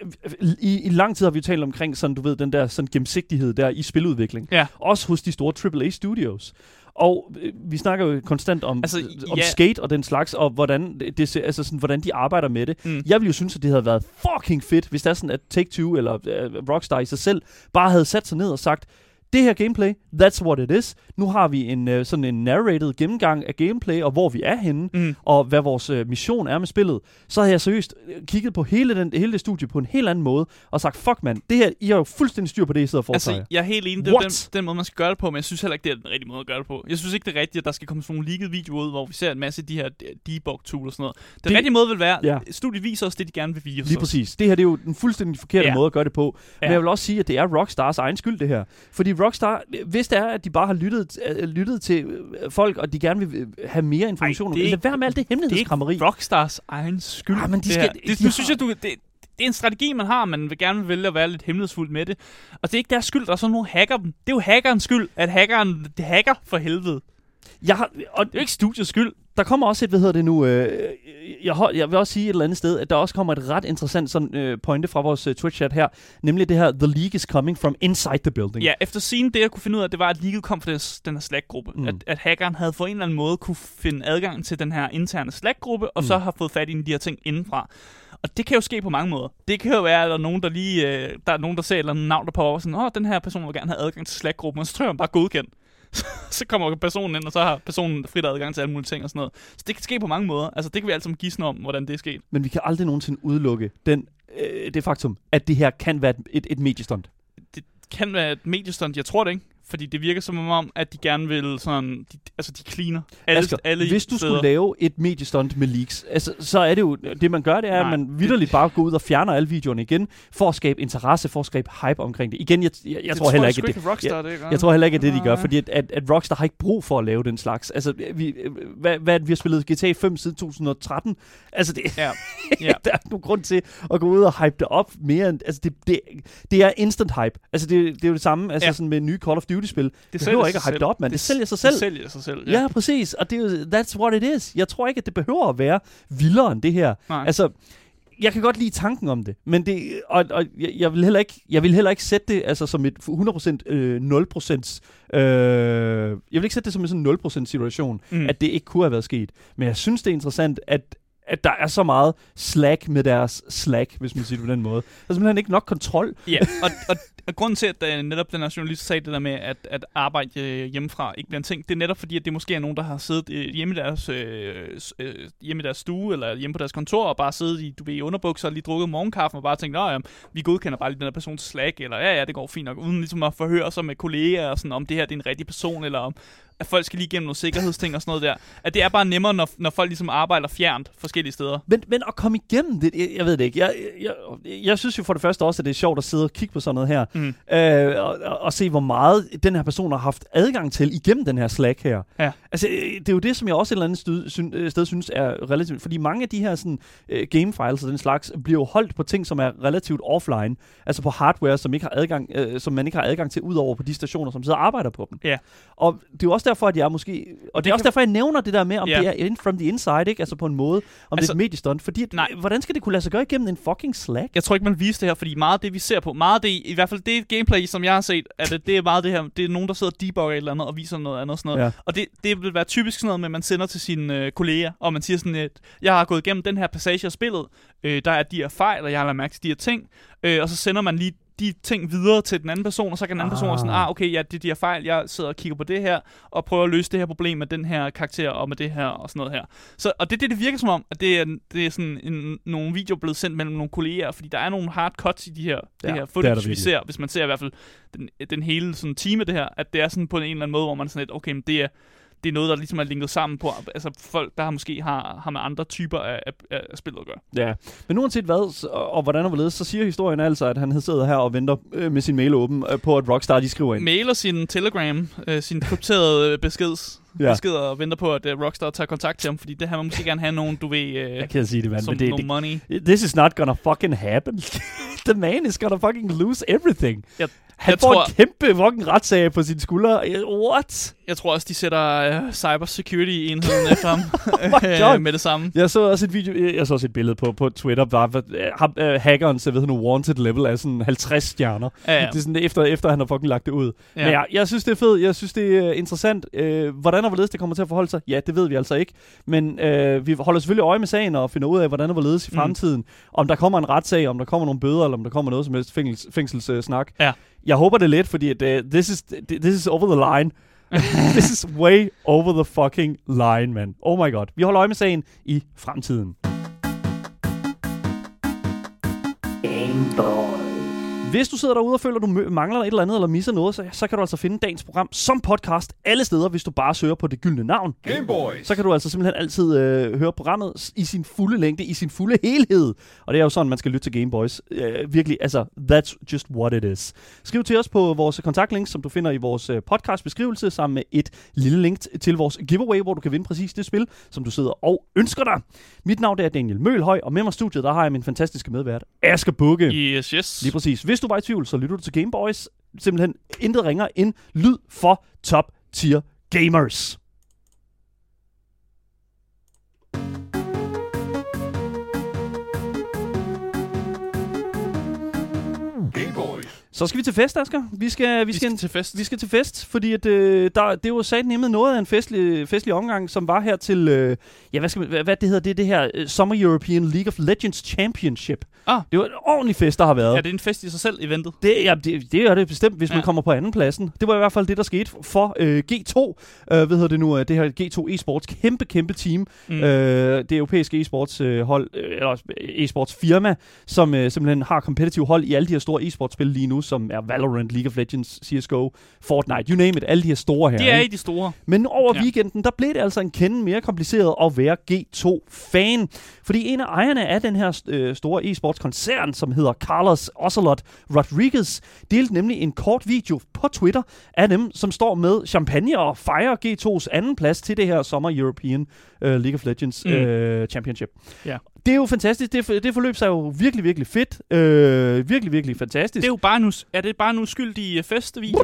Speaker 1: i, i lang tid har vi jo talt omkring sådan, du ved, den der sådan gennemsigtighed der i spiludvikling.
Speaker 2: Ja.
Speaker 1: Også hos de store AAA studios. Og øh, vi snakker jo konstant om,
Speaker 2: Altså,
Speaker 1: altså, om
Speaker 2: ja.
Speaker 1: skate og den slags, og hvordan, det, altså sådan, hvordan de arbejder med det.
Speaker 2: Mm.
Speaker 1: Jeg ville jo synes, at det havde været fucking fedt, hvis det er sådan, at Take-Two eller uh, Rockstar i sig selv bare havde sat sig ned og sagt, det her gameplay, that's what it is. Nu har vi en uh, sådan en narrated gennemgang af gameplay, og hvor vi er henne,
Speaker 2: Mm.
Speaker 1: og hvad vores uh, mission er med spillet. Så havde jeg seriøst øh, kigget på hele, den, hele det studie på en helt anden måde, og sagt, fuck mand, det her, I har jo fuldstændig styr på det, I sidder foretager.
Speaker 2: Altså, jeg er helt enig. Det er den, den måde, man skal gøre det på, men jeg synes heller ikke, det er den rigtige måde at gøre det på. Jeg synes ikke, det er rigtigt, at der skal komme sådan nogle leaked videoer ud, hvor vi ser en masse af de her debug-tools og sådan noget. Den
Speaker 1: Det-
Speaker 2: rigtige måde vil være,
Speaker 1: Ja.
Speaker 2: ja. studiet viser os det, de gerne vil vise
Speaker 1: Lige
Speaker 2: os.
Speaker 1: præcis. Det her det er jo den fuldstændig forkerte
Speaker 2: Ja.
Speaker 1: måde at gøre det på. Men
Speaker 2: Ja.
Speaker 1: jeg vil også sige, at det er Rockstars egen skyld, det her. Fordi Rockstar, hvis det er, at de bare har lyttet, øh, lyttet til øh, folk, og de gerne vil øh, have mere information,
Speaker 2: det er
Speaker 1: lad være med alt det
Speaker 2: Det er
Speaker 1: hemmelighedskrammeri.
Speaker 2: Rockstars egen skyld.
Speaker 1: Ah, men de
Speaker 2: det
Speaker 1: skal-
Speaker 2: her.
Speaker 1: de
Speaker 2: Det, nu
Speaker 1: har-
Speaker 2: synes jeg, du, det, det er en strategi, man har, man vil gerne vælge at være lidt hemmelighedsfuld med det. Og det er ikke deres skyld, der er sådan nogen hacker dem. Det er jo hackerens skyld, at hackeren det hacker for helvede.
Speaker 1: Jeg har, og
Speaker 2: Det er ikke studiets skyld.
Speaker 1: der kommer også et, hvad hedder det nu, øh, jeg, hold, jeg vil også sige et eller andet sted, at der også kommer et ret interessant sådan, øh, pointe fra vores øh, Twitch-chat her, nemlig det her, the league is coming from inside the building.
Speaker 2: Ja, efter scene, det jeg kunne finde ud af, det var, at leaget kom fra den her Slack-gruppe.
Speaker 1: Mm.
Speaker 2: At, at hackeren havde på en eller anden måde kunne finde adgang til den her interne Slack-gruppe, og
Speaker 1: Mm.
Speaker 2: så har fået fat i en af de her ting indenfra. Og det kan jo ske på mange måder. Det kan jo være, at der er nogen, der lige øh, der er nogen, der ser et eller andet navn, der på sådan, åh, den her person vil gerne have adgang til Slack-gruppen, og så tror jeg, bare godkendt. så kommer personen ind, og så har personen frit adgang til alle mulige ting og sådan noget. Så det kan ske på mange måder. Altså, det kan vi altid gisne om, hvordan det er sket.
Speaker 1: Men vi kan aldrig nogensinde udelukke den, øh, det faktum, at det her kan være et, et, et mediestunt.
Speaker 2: det kan være et mediestunt, jeg tror det ikke. Fordi det virker som om, at de gerne vil sådan, de, altså de cleaner alle,
Speaker 1: Asger,
Speaker 2: alle
Speaker 1: hvis du
Speaker 2: steder.
Speaker 1: skulle lave et mediestunt med leaks, altså, så er det jo, det man gør, det er,
Speaker 2: Nej,
Speaker 1: at man vidderligt bare går ud og fjerner alle videoerne igen, for at skabe interesse, for at skabe hype omkring det. Igen, jeg, jeg, jeg
Speaker 2: det
Speaker 1: tror heller ikke, at det,
Speaker 2: Rockstar, det gør.
Speaker 1: jeg tror heller ikke, at det, de gør, fordi at, at, at Rockstar har ikke brug for at lave den slags. Altså, vi, hvad, hvad det, vi har spillet GTA 5 siden 2013? Altså, det,
Speaker 2: Ja.
Speaker 1: ja. Der er nogen grund til at gå ud og hype det op mere end, altså, det, det, det er instant hype. Altså, det, det er jo det samme, altså
Speaker 2: Ja.
Speaker 1: sådan med nye Call of Duty-spil. Det
Speaker 2: Det
Speaker 1: behøver ikke at hype det op, mand. Det, sælger sig selv.
Speaker 2: Det sælger sig selv,
Speaker 1: Ja, præcis. Og det er jo, that's what it is. Jeg tror ikke, at det behøver at være vildere end det her.
Speaker 2: Nej.
Speaker 1: Altså, jeg kan godt lide tanken om det, men det, og, og jeg, jeg, vil heller ikke, jeg vil heller ikke sætte det altså, som et 100% øh, 0%, øh, jeg vil ikke sætte det som en sådan 0% situation,
Speaker 2: mm.
Speaker 1: at det ikke kunne have været sket. Men jeg synes, det er interessant, at at der er så meget slack med deres slack, hvis man siger det på den måde. Der er simpelthen ikke nok kontrol.
Speaker 2: Ja, og, og, og grunden til, at uh, netop den her journalist sagde det der med, at, at arbejde uh, hjemmefra ikke bliver en ting, det er netop fordi, at det måske er nogen, der har siddet uh, hjemme, i deres, uh, uh, hjemme i deres stue, eller hjemme på deres kontor, og bare siddet i, du ved, i underbukser og lige drukket morgenkaffen, og bare tænkt, at ja, vi godkender bare lige den her persons slack, eller ja, ja, det går fint nok, uden ligesom at forhøre sig med kolleger, og sådan, om det her det er en rigtig person, eller om at folk skal lige igennem nogle sikkerhedsting og sådan noget der. At det er bare nemmere, når, når folk ligesom arbejder fjernt forskellige steder.
Speaker 1: Men, men at komme igennem det, jeg, jeg ved det ikke. Jeg, jeg, jeg synes jo for det første også, at det er sjovt at sidde og kigge på sådan noget her,
Speaker 2: Mm.
Speaker 1: øh, og, og, og se, hvor meget den her person har haft adgang til igennem den her Slack her.
Speaker 2: Ja.
Speaker 1: Altså, øh, det er jo det, som jeg også et eller andet sted, syn, øh, sted synes er relativt... Fordi mange af de her sådan, uh, game files og den slags bliver jo holdt på ting, som er relativt offline. Altså på hardware, som, ikke har adgang, uh, som man ikke har adgang til, udover på de stationer, som sidder og arbejder på dem.
Speaker 2: Ja.
Speaker 1: Og det er jo også derfor, at jeg måske... Og det er også derfor, jeg nævner det der med, om
Speaker 2: Ja.
Speaker 1: det er in from the inside, ikke? Altså på en måde, om
Speaker 2: Altså-
Speaker 1: det er et mediestunt. Fordi, at,
Speaker 2: Nej.
Speaker 1: hvordan skal det kunne lade sig gøre igennem en fucking Slack?
Speaker 2: Jeg tror ikke, man viser det her, fordi meget af det, vi ser på, meget af det, i hvert fald det gameplay, som jeg har set, er det, det er meget det her, det er nogen, der sidder og debugger et eller andet og viser noget andet og sådan noget.
Speaker 1: Ja.
Speaker 2: Og det, det vil være typisk sådan noget med, at man sender til sine øh, kolleger, og man siger sådan, at jeg har gået igennem den her passage af spillet, øh, der er de her fejl, og jeg har lagt mærke til de her ting, øh, og så sender man lige de ting videre til den anden person, og så kan den anden person være sådan,
Speaker 1: Ah.
Speaker 2: ah, okay, ja, det er de her fejl, jeg sidder og kigger på det her, og prøver at løse det her problem med den her karakter, og med det her, og sådan noget her. Så, og det er det, det virker som om, at det er, det er sådan en, nogle videoer blevet sendt mellem nogle kolleger, fordi der er nogle hard cuts i de her,
Speaker 1: Ja,
Speaker 2: det her
Speaker 1: det er
Speaker 2: footage,
Speaker 1: der
Speaker 2: vi ser, hvis man ser i hvert fald den, den hele sådan team af det her, at det er sådan på en eller anden måde, hvor man sådan lidt, okay, men det er, det er noget, der ligesom er linket sammen på, altså folk, der har måske har, har med andre typer af, af, af spillet at gøre.
Speaker 1: Ja, men uanset hvad, og, og hvordan og hvorledes, så siger historien altså, at han sidder her og venter øh, med sin mail åben øh, på, at Rockstar de skriver ind.
Speaker 2: Mailer sin Telegram, øh, sin krypterede øh, beskeds,
Speaker 1: Ja.
Speaker 2: beskeder og venter på, at øh, Rockstar tager kontakt til ham, fordi det her man måske gerne have nogen, du ved, øh,
Speaker 1: Jeg kan sige det, mand,
Speaker 2: som
Speaker 1: men det,
Speaker 2: nogle
Speaker 1: det,
Speaker 2: money.
Speaker 1: This is not gonna fucking happen. The man is gonna fucking lose everything.
Speaker 2: Jeg-
Speaker 1: Han
Speaker 2: jeg
Speaker 1: får
Speaker 2: tror-
Speaker 1: en kæmpe fucking retssag på sine skuldre. What?
Speaker 2: Jeg tror også, de sætter øh, cyber security enheden efter ham øh, med det samme.
Speaker 1: Jeg så også et video, jeg så også et billede på, på Twitter, hvor, øh, ham, øh, hackeren, så ved nu, wanted level er sådan 50 stjerner.
Speaker 2: Ja, ja.
Speaker 1: Det er sådan, efter, efter han har fucking lagt det ud. Ja. Men ja, jeg synes, det er fedt. Jeg synes, det er interessant. Øh, hvordan og hvorledes det kommer til at forholde sig, ja, det ved vi altså ikke. Men øh, vi holder selvfølgelig øje med sagen og finder ud af, hvordan og hvorledes i
Speaker 2: Mm.
Speaker 1: fremtiden. Om der kommer en retssag, om der kommer nogle bøder, eller om der kommer noget som helst fængsels, fængselssnak.
Speaker 2: Ja.
Speaker 1: Jeg håber det lidt, fordi at, uh, this, is, this is over the line. this is way over the fucking line, man. Oh my god. Vi holder øje med sagen i fremtiden.
Speaker 3: Game
Speaker 1: hvis du sidder derude og føler, at du mangler et eller andet eller misser noget, så, så kan du altså finde dagens program som podcast alle steder, hvis du bare søger på det gyldne navn.
Speaker 4: Game Boys.
Speaker 1: Så kan du altså simpelthen altid øh, høre programmet i sin fulde længde, i sin fulde helhed. Og det er jo sådan, man skal lytte til Game Boys. Øh, virkelig, altså, that's just what it is. Skriv til os på vores kontaktlink, som du finder i vores øh, podcastbeskrivelse, sammen med et lille link til vores giveaway, hvor du kan vinde præcis det spil, som du sidder og ønsker dig. Mit navn det er Daniel Mølhøj, og med mig i studiet, der har jeg min fantastiske medvært, Asger Bukke.
Speaker 2: Yes, yes.
Speaker 1: Lige præcis. Hvis du var i tvivl, så lytter du til Gameboys. Simpelthen intet ringer end lyd for top tier gamers. Så skal vi til fest, Asger. Vi skal, vi
Speaker 2: Vi
Speaker 1: skal,
Speaker 2: skal til fest.
Speaker 1: vi skal til fest, fordi at, øh, der, det var sat nemlig noget af en festlig, festlig omgang, som var her til, øh, ja, hvad, skal hvad, hvad det hedder, det det her øh, Summer European League of Legends Championship.
Speaker 2: Ah.
Speaker 1: Det var en ordentlig fest, der har været.
Speaker 2: Ja, det er en fest i sig selv, eventet.
Speaker 1: Det, ja, det, det er det bestemt, hvis ja. man kommer på anden pladsen. Det var i hvert fald det, der skete for øh, G2. Øh, hvad hedder det nu? øh, Det her G2 Esports. Kæmpe, kæmpe team. Mm. Øh, det europæiske e-sports øh, hold, øh, eller e-sports firma, som øh, simpelthen har kompetitive hold i alle de her store e-sports-spil lige nu, som er Valorant, League of Legends, CSGO, Fortnite, you name it, alle de her store her.
Speaker 2: Det er
Speaker 1: ikke?
Speaker 2: de store.
Speaker 1: Men over ja. Weekenden, der blev det altså en kende mere kompliceret at være G2-fan. Fordi en af ejerne af den her øh, store e-sports-koncern, som hedder Carlos Ocelot Rodriguez, delte nemlig en kort video på Twitter af dem, som står med champagne og fejrer G2's anden plads til det her Summer European øh, League of Legends
Speaker 2: Mm.
Speaker 1: øh, Championship.
Speaker 2: Ja.
Speaker 1: Det er jo fantastisk. Det, det forløb sig jo virkelig, virkelig fedt. Øh, virkelig, virkelig fantastisk.
Speaker 2: Det er jo bare nu, er det bare en uskyldig øh, festvideo?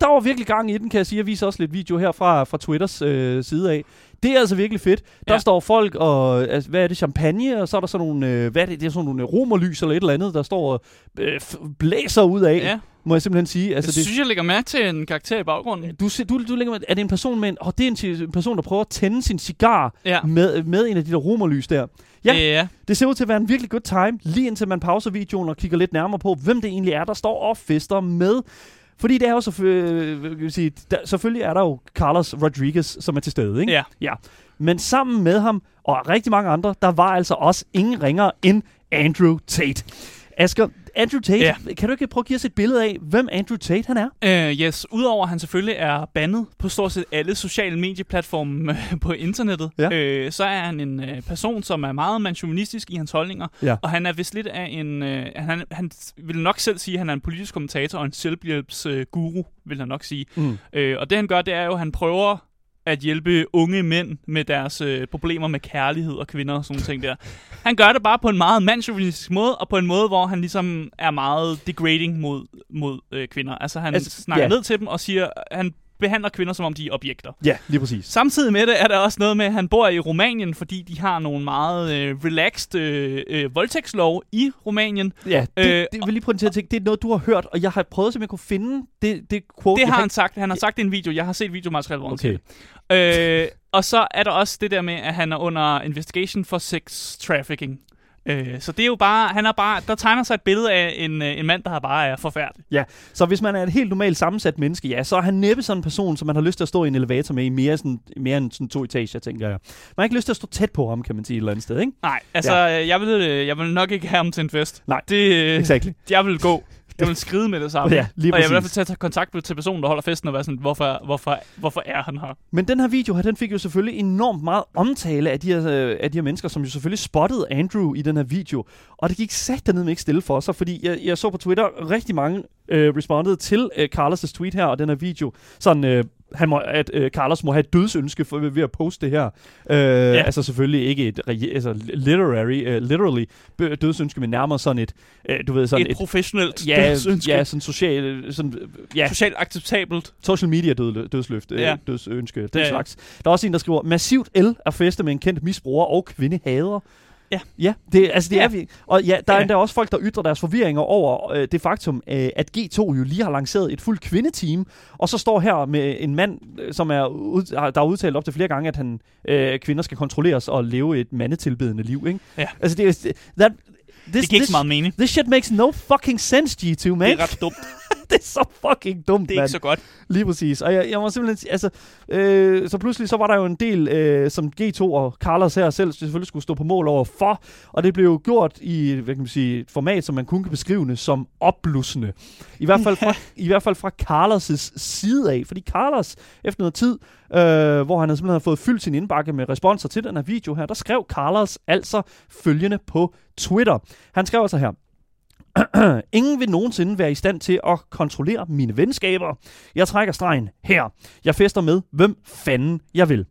Speaker 1: der var virkelig gang i den, kan jeg sige. Jeg viser også lidt video her fra, fra Twitters øh, side af. Det er altså virkelig fedt. Der
Speaker 2: Ja.
Speaker 1: står folk og, altså, hvad er det, champagne, og så er der sådan nogle, øh, hvad er det, det er sådan nogle romerlys eller et eller andet, der står og øh, blæser ud af,
Speaker 2: Ja.
Speaker 1: Må jeg simpelthen sige.
Speaker 2: Altså, jeg
Speaker 1: det,
Speaker 2: synes, jeg lægger mærke til en karakter i baggrunden.
Speaker 1: du, du, du lægger med, er det en person med en, oh, det er en, en person, der prøver at tænde sin cigar
Speaker 2: Ja.
Speaker 1: med, med en af de der romerlys der. Ja.
Speaker 2: ja.
Speaker 1: Det ser ud til at være en virkelig good time, lige indtil man pauser videoen og kigger lidt nærmere på, hvem det egentlig er, der står og fester med. Fordi det er jo selvfølgelig, sige, der, selvfølgelig er der jo Carlos Rodriguez, som er til stede, ikke?
Speaker 2: Ja.
Speaker 1: ja. Men sammen med ham og rigtig mange andre, der var altså også ingen ringere end Andrew Tate. Asger, Andrew Tate,
Speaker 2: Ja.
Speaker 1: kan du ikke prøve at give os et billede af, hvem Andrew Tate han er?
Speaker 2: Uh, yes, udover at han selvfølgelig er bandet på stort set alle sociale medieplatforme øh, på internettet,
Speaker 1: Ja.
Speaker 2: uh, så er han en uh, person, som er meget mandsjovinistisk i hans holdninger,
Speaker 1: Ja.
Speaker 2: og han er vist lidt af en, uh, han, han vil nok selv sige, at han er en politisk kommentator og en selvhjælpsguru, uh, guru, vil han nok sige.
Speaker 1: Mm.
Speaker 2: Uh, og det han gør, det er jo, at han prøver at hjælpe unge mænd med deres øh, problemer med kærlighed og kvinder og sådan ting der. Han gør det bare på en meget mandsjovinistisk måde, og på en måde, hvor han ligesom er meget degrading mod, mod øh, kvinder. Altså han
Speaker 1: Altså,
Speaker 2: snakker
Speaker 1: ja.
Speaker 2: ned til dem og siger, han behandler kvinder, som om de er objekter.
Speaker 1: Ja, lige præcis.
Speaker 2: Samtidig med det er der også noget med, at han bor i Rumænien, fordi de har nogle meget øh, relaxed øh, øh, voldtægtslov i Rumænien.
Speaker 1: Ja, det, øh, det vil lige prøve til at tænke, det er noget, du har hørt, og jeg har prøvet, som jeg kunne finde det, det quote.
Speaker 2: Det har han sagt. Han har sagt det i en video. Jeg har set videomateriale, hvor han
Speaker 1: Okay.
Speaker 2: Øh, og så er der også det der med, at han er under investigation for sex trafficking. Øh, så det er jo bare, han er bare, der tegner sig et billede af en, øh, en mand, der bare er forfærdelig.
Speaker 1: Ja, så hvis man er et helt normalt sammensat menneske, ja, så er han næppe sådan en person, som man har lyst til at stå i en elevator med i mere, sådan, mere end sådan to etager, tænker jeg. Man har ikke lyst til at stå tæt på ham, kan man sige et eller andet sted, ikke?
Speaker 2: Nej, altså, ja. jeg, vil, øh, jeg vil nok ikke have ham til en fest.
Speaker 1: Nej,
Speaker 2: Det, øh,
Speaker 1: Exactly.
Speaker 2: jeg vil gå. Jeg vil skride med det samme.
Speaker 1: Ja, lige
Speaker 2: og jeg vil i hvert fald tage kontakt til personen, der holder festen, og være sådan, hvorfor, hvorfor, hvorfor er han her?
Speaker 1: Men den her video her, den fik jo selvfølgelig enormt meget omtale af de, her, øh, af de her mennesker, som jo selvfølgelig spottede Andrew i den her video. Og det gik sat dernede med ikke stille for sig, fordi jeg, jeg så på Twitter rigtig mange øh, respondede til øh, Carlos' tweet her og den her video. Sådan, øh, han må, at øh, Carlos må have et dødsønske for, ved at poste det her. Øh, ja. Altså selvfølgelig ikke et altså, literary, uh, literally dødsønske, men nærmere sådan et, øh, du ved, sådan
Speaker 2: Et, et professionelt
Speaker 1: ja,
Speaker 2: dødsønske.
Speaker 1: ja, sådan social, sådan, øh, ja,
Speaker 2: Socialt acceptabelt.
Speaker 1: social media død, dødsløft, ja. Øh, dødsønske, den
Speaker 2: Ja,
Speaker 1: ja, slags. Der er også en, der skriver, massivt el er feste med en kendt misbruger og kvindehader.
Speaker 2: Ja.
Speaker 1: Ja, det, altså det
Speaker 2: Ja.
Speaker 1: er vi. Og ja, der er
Speaker 2: Ja.
Speaker 1: endda også folk, der ytrer deres forvirringer over øh, det faktum, øh, at G2 jo lige har lanceret et fuldt kvindeteam, og så står her med en mand, øh, som er ud, der har udtalt op til flere gange, at han øh, kvinder skal kontrolleres og leve et mandetilbedende liv, ikke?
Speaker 2: Ja.
Speaker 1: Altså det er... That, this,
Speaker 2: Det giver ikke så meget mening.
Speaker 1: This shit makes no fucking sense, G2, man.
Speaker 2: Det er ret dumt.
Speaker 1: det er så fucking dumt,
Speaker 2: Det er
Speaker 1: mand.
Speaker 2: ikke så godt.
Speaker 1: Lige præcis. Og jeg, jeg må simpelthen sige, altså, øh, så pludselig så var der jo en del, øh, som G2 og Carlos her selv selvfølgelig skulle stå på mål over for, og det blev jo gjort i hvad kan man sige, et format, som man kun kan beskrive det som opblussende. I hvert fald fra, i hvert fald fra Carlos' side af, fordi Carlos efter noget tid, øh, hvor han havde simpelthen havde fået fyldt sin indbakke med responser til den her video her, der skrev Carlos altså følgende på Twitter. Han skrev altså her, Ingen vil nogensinde være i stand til at kontrollere mine venskaber. Jeg trækker stregen her. Jeg fester med, hvem fanden jeg vil.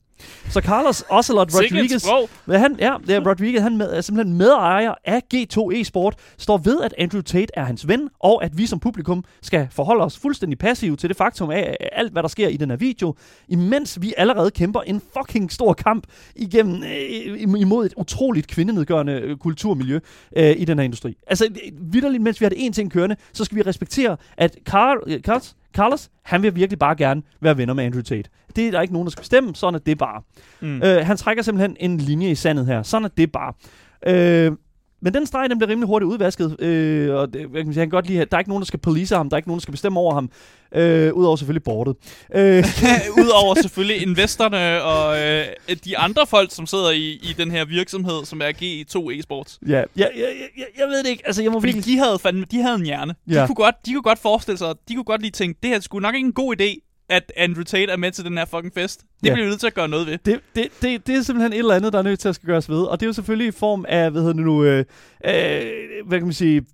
Speaker 1: Så Carlos Ocelot Rodriguez, hvad han, ja, det er Rodriguez, han med, er simpelthen medejer af G2 Esport, står ved, at Andrew Tate er hans ven, og at vi som publikum skal forholde os fuldstændig passive til det faktum af alt, hvad der sker i den her video, imens vi allerede kæmper en fucking stor kamp igennem, øh, imod et utroligt kvindenedgørende øh, kulturmiljø øh, i den her industri. Altså, vidderligt, mens vi har det en ting kørende, så skal vi respektere, at Carl, øh, Carlos, han vil virkelig bare gerne være venner med Andrew Tate. Det er der ikke nogen, der skal bestemme, sådan er det bare.
Speaker 2: Mm.
Speaker 1: Øh, han trækker simpelthen en linje i sandet her. Sådan er det bare. Øh, men den streg, den bliver rimelig hurtigt udvasket, øh, og det, hvad kan sige, han kan godt lide, at der er ikke nogen, der skal police ham, der er ikke nogen, der skal bestemme over ham, øh, udover selvfølgelig bordet. Øh,
Speaker 2: Udover selvfølgelig investorerne og øh, de andre folk, som sidder i, i den her virksomhed, som er G2 Esports.
Speaker 1: ja, ja, ja, ja, jeg ved det ikke, altså jeg må
Speaker 2: Fordi
Speaker 1: virkelig...
Speaker 2: de havde, fandme, de havde en hjerne.
Speaker 1: Ja.
Speaker 2: De, kunne godt, de kunne godt forestille sig, de kunne godt lige tænke, det her er sgu nok ikke en god idé, at Andrew Tate er med til den her fucking fest. Det
Speaker 1: Ja.
Speaker 2: bliver vi nødt til at gøre noget ved.
Speaker 1: Det, det, det, det er simpelthen et eller andet, der er nødt til at skal gøres ved. Og det er jo selvfølgelig i form af, hvad hedder det nu, øh, øh, hvad kan man sige,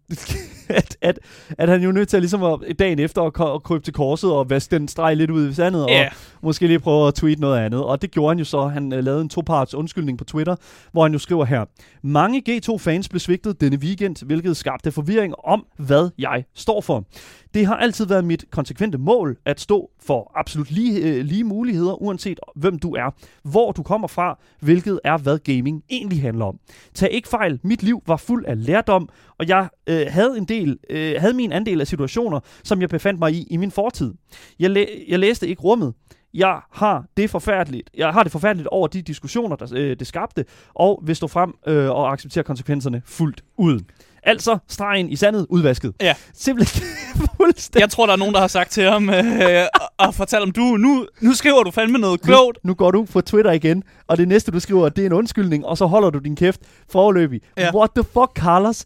Speaker 1: at, at, at han jo er nødt til at, ligesom at, dagen efter at, at krybe til korset og vaske den streg lidt ud i sandet,
Speaker 2: Ja.
Speaker 1: og måske lige prøve at tweete noget andet. Og det gjorde han jo så. Han uh, lavede en toparts undskyldning på Twitter, hvor han jo skriver her. Mange G2-fans blev svigtet denne weekend, hvilket skabte forvirring om, hvad jeg står for. Det har altid været mit konsekvente mål at stå for absolut lige, øh, lige muligheder, uanset hvem du er, hvor du kommer fra, hvilket er, hvad gaming egentlig handler om. Tag ikke fejl, mit liv var fuld af lærdom, og jeg øh, havde en del, øh, havde min andel af situationer, som jeg befandt mig i i min fortid. Jeg, læ- jeg læste ikke rummet. Jeg har det forfærdeligt. Jeg har det forfærdeligt over de diskussioner, der øh, det skabte, og vil stå frem øh, og acceptere konsekvenserne fuldt ud. Altså stregen i sandet udvasket.
Speaker 2: Ja.
Speaker 1: Simpelthen fuldstændig.
Speaker 2: Jeg tror, der er nogen, der har sagt til ham, øh, og, fortalt ham, du, nu, nu skriver du fandme noget klogt.
Speaker 1: Nu går du på Twitter igen, og det næste, du skriver, det er en undskyldning, og så holder du din kæft forløbig.
Speaker 2: Ja.
Speaker 1: What the fuck, Carlos?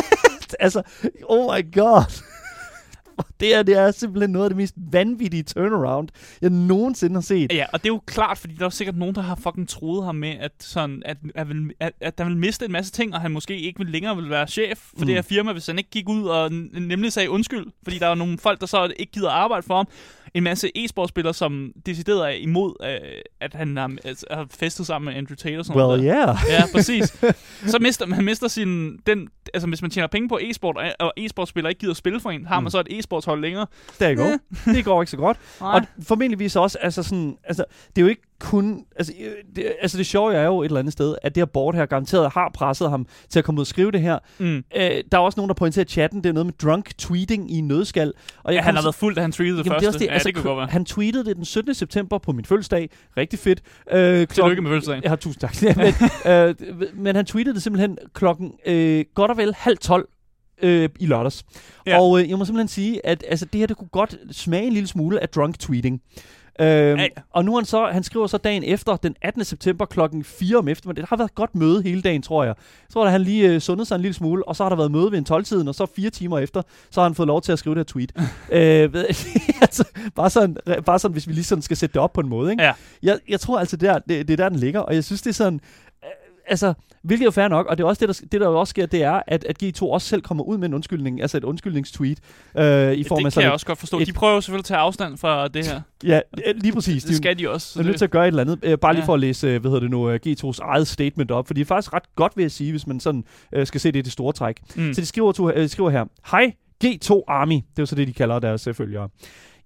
Speaker 1: altså, oh my god. Det er, det er simpelthen noget af det mest vanvittige turnaround, jeg nogensinde har set.
Speaker 2: Ja, og det er jo klart, fordi der er sikkert nogen, der har fucking troet ham med, at, sådan, at, at, at, at der vil miste en masse ting, og han måske ikke vil længere vil være chef for
Speaker 1: Mm.
Speaker 2: det her firma, hvis han ikke gik ud og nemlig sagde undskyld. Fordi der er nogle folk, der så ikke gider arbejde for ham. En masse e-sportspillere, som decideret er imod, øh, at han har, altså, har festet sammen med Andrew Tate og sådan
Speaker 1: Well,
Speaker 2: noget.
Speaker 1: yeah.
Speaker 2: Ja, præcis. Så mister man mister sin... Den, altså, hvis man tjener penge på e-sport, og- og e-sportspillere ikke gider spille for en, har man
Speaker 1: Mm.
Speaker 2: så et e-sportshold længere.
Speaker 1: Der go. Det går ikke så godt.
Speaker 2: Nej.
Speaker 1: Og formentligvis også, altså sådan, altså, det er jo ikke kun, altså øh, det, altså det sjove er jo et eller andet sted, at det her board her garanteret har presset ham til at komme ud og skrive det her.
Speaker 2: Mm.
Speaker 1: Øh, der er også nogen, der pointerer i chatten, det er noget med drunk tweeting i en nødskal. Og
Speaker 2: Ja,
Speaker 1: jeg
Speaker 2: han
Speaker 1: kom
Speaker 2: har været fuld, da han tweetede det
Speaker 1: Jamen,
Speaker 2: første.
Speaker 1: det,
Speaker 2: ja,
Speaker 1: altså,
Speaker 2: det kunne godt.
Speaker 1: Han tweetede det den 17. september på min fødselsdag. Rigtig fedt. Øh,
Speaker 2: Tillykke med fødselsdagen.
Speaker 1: Ja, tusind tak. Ja, men, øh, men han tweetede det simpelthen klokken øh, godt og vel halv tolv øh, i lørdags.
Speaker 2: Ja.
Speaker 1: Ja. Og øh, jeg må simpelthen sige, at altså, det her det kunne godt smage en lille smule af drunk tweeting. Øhm. Og nu han så, han skriver så dagen efter, den 18. september klokken 4 om eftermiddagen. Det har været et godt møde hele dagen, tror jeg. Jeg tror, at han lige øh, sundede sig en lille smule, og så har der været møde ved en 12-tiden, og så fire timer efter, så har han fået lov til at skrive det her tweet. øh, altså, bare, sådan, bare sådan, hvis vi lige sådan skal sætte det op på en måde. Ikke?
Speaker 2: Ja.
Speaker 1: Jeg, jeg tror altså, det er, det, det er der, den ligger, og jeg synes, det er sådan... Altså, hvilket er jo fair nok, og det er også det, der, det der også sker, det er, at, at G2 også selv kommer ud med en undskyldning, altså et undskyldningstweet, øh, i form
Speaker 2: det
Speaker 1: af
Speaker 2: kan
Speaker 1: sådan
Speaker 2: jeg også godt forstå.
Speaker 1: et-
Speaker 2: De prøver jo selvfølgelig at tage afstand fra det her.
Speaker 1: Ja, lige præcis.
Speaker 2: Det skal de også.
Speaker 1: Så
Speaker 2: Så
Speaker 1: er nødt til at gøre et eller andet. Øh, bare lige
Speaker 2: Ja.
Speaker 1: for at læse, øh, hvad hedder det nu, øh, G2's eget statement op, for det er faktisk ret godt, vil jeg sige, hvis man sådan øh, skal se det i det store træk.
Speaker 2: mm.
Speaker 1: Så de skriver, to, øh, skriver her, Hej G2 Army, det er jo så det, de kalder deres følgere.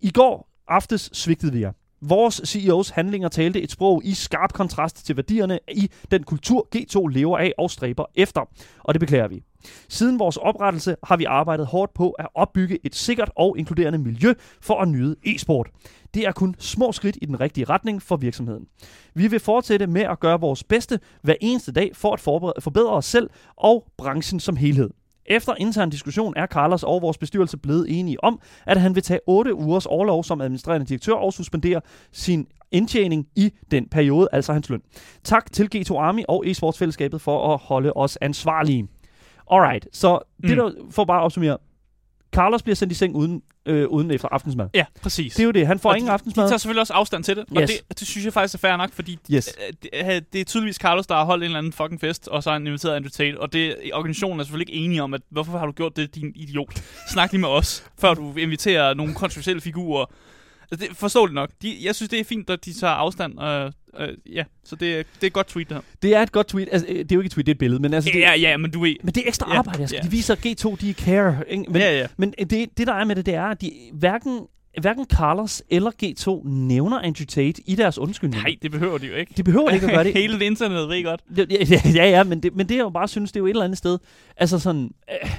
Speaker 1: I går aftes svigtede vi jer. Vores CEOs handlinger talte et sprog i skarp kontrast til værdierne i den kultur, G2 lever af og stræber efter. Og det beklager vi. Siden vores oprettelse har vi arbejdet hårdt på at opbygge et sikkert og inkluderende miljø for at nyde e-sport. Det er kun små skridt i den rigtige retning for virksomheden. Vi vil fortsætte med at gøre vores bedste hver eneste dag for at forbedre os selv og branchen som helhed. Efter intern diskussion er Carlos og vores bestyrelse blevet enige om, at han vil tage 8 ugers overlov som administrerende direktør og suspendere sin indtjening i den periode, altså hans løn. Tak til G2 Army og e-sportsfællesskabet for at holde os ansvarlige. Alright, så det
Speaker 2: Mm.
Speaker 1: der, for bare at opsummere. Carlos bliver sendt i seng uden, øh, uden efter aftensmad.
Speaker 2: Ja, præcis.
Speaker 1: Det er jo det. Han får
Speaker 2: Og
Speaker 1: ingen
Speaker 2: de,
Speaker 1: aftensmad.
Speaker 2: De tager selvfølgelig også afstand til det, og
Speaker 1: Yes.
Speaker 2: det, det synes jeg faktisk er fair nok, fordi
Speaker 1: Yes.
Speaker 2: øh, det, øh, det er tydeligvis Carlos, der har holdt en eller anden fucking fest, og så har han inviteret Andrew Tate, og det, organisationen er selvfølgelig ikke enige om, at hvorfor har du gjort det, din idiot? Snak lige med os, før du inviterer nogle kontroversielle figurer. Altså, det forståeligt nok. De, jeg synes, det er fint, at de tager afstand. Øh, øh, ja, så det, er- det er et godt tweet, det her.
Speaker 1: Det er et godt tweet. Altså, øh, det er jo ikke et tweet, det er et billede. Men, altså, det,
Speaker 2: Ja, ja, men du ved.
Speaker 1: men det er ekstra
Speaker 2: Ja,
Speaker 1: arbejde. Altså.
Speaker 2: ja.
Speaker 1: De viser, at G2 de care. Ikke? Men,
Speaker 2: ja, ja.
Speaker 1: men det, det, der er med det, det er, at de hverken, hverken Carlos eller G2 nævner Andrew Tate i deres undskyldning.
Speaker 2: Nej, det behøver de jo ikke.
Speaker 1: De behøver ikke at gøre det.
Speaker 2: Hele det internet ved godt.
Speaker 1: Ja, ja, ja, ja men, det, men det jeg jo bare synes, det er jo et eller andet sted. Altså sådan, øh,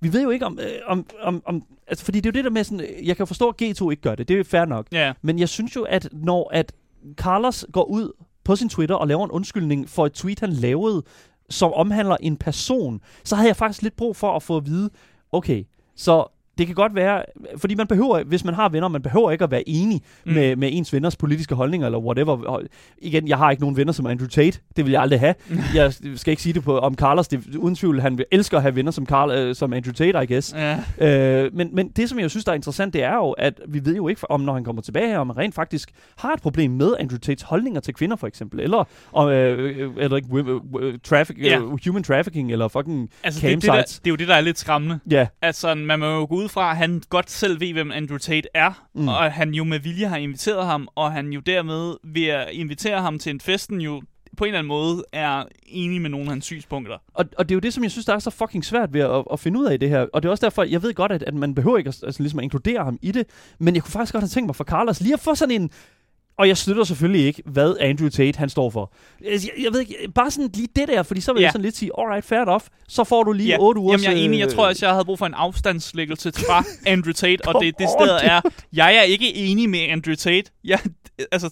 Speaker 1: vi ved jo ikke om, øh, om, om, om altså fordi det er jo det der med sådan, øh, jeg kan forstå, at G2 ikke gør det, det er jo fair nok.
Speaker 2: Ja,
Speaker 1: Men jeg synes jo, at når at Carlos går ud på sin Twitter og laver en undskyldning for et tweet, han lavede, som omhandler en person, så havde jeg faktisk lidt brug for at få at vide, okay, så det kan godt være, fordi man behøver, hvis man har venner, man behøver ikke at være enig
Speaker 2: Mm.
Speaker 1: med, med ens venners politiske holdninger, eller whatever. Og igen, jeg har ikke nogen venner som Andrew Tate. Det vil jeg aldrig have. jeg skal ikke sige det på, om Carlos. Det, uden tvivl, han vil elsker at have venner som, Carl, øh, som Andrew Tate, I guess.
Speaker 2: Ja.
Speaker 1: Øh, men, men det, som jeg synes, der er interessant, det er jo, at vi ved jo ikke, om når han kommer tilbage her, om han rent faktisk har et problem med Andrew Tates holdninger til kvinder, for eksempel. Eller, om, øh, øh, eller ikke, øh, traffic,
Speaker 2: Ja.
Speaker 1: øh, human trafficking, eller fucking
Speaker 2: Altså, det, er det, der,
Speaker 1: campsites.
Speaker 2: det er jo det, der er lidt skræmmende.
Speaker 1: Ja,
Speaker 2: Altså, man må jo gå ud fra, at han godt selv ved, hvem Andrew Tate er, mm. Og at han jo med vilje har inviteret ham, og han jo dermed ved at invitere ham til en festen jo på en eller anden måde er enig med nogle af hans synspunkter.
Speaker 1: Og, og det er jo det, som jeg synes, der er så fucking svært ved at, at finde ud af i det her. Og det er også derfor, jeg ved godt, at, at man behøver ikke at, altså, ligesom at inkludere ham i det. Men jeg kunne faktisk godt have tænkt mig for Carlos lige at få sådan en... Og jeg støtter selvfølgelig ikke, hvad Andrew Tate han står for. Jeg, jeg ved ikke, bare sådan lige det der, fordi så vil
Speaker 2: Ja.
Speaker 1: jeg sådan lidt sige, alright, fair enough. Så får du lige
Speaker 2: Ja.
Speaker 1: 8 uger.
Speaker 2: Jamen, jeg er enig. Jeg tror også, jeg havde brug for en afstandslæggelse fra Andrew Tate, og det, det sted er, jeg er ikke enig med Andrew Tate. Jeg, altså,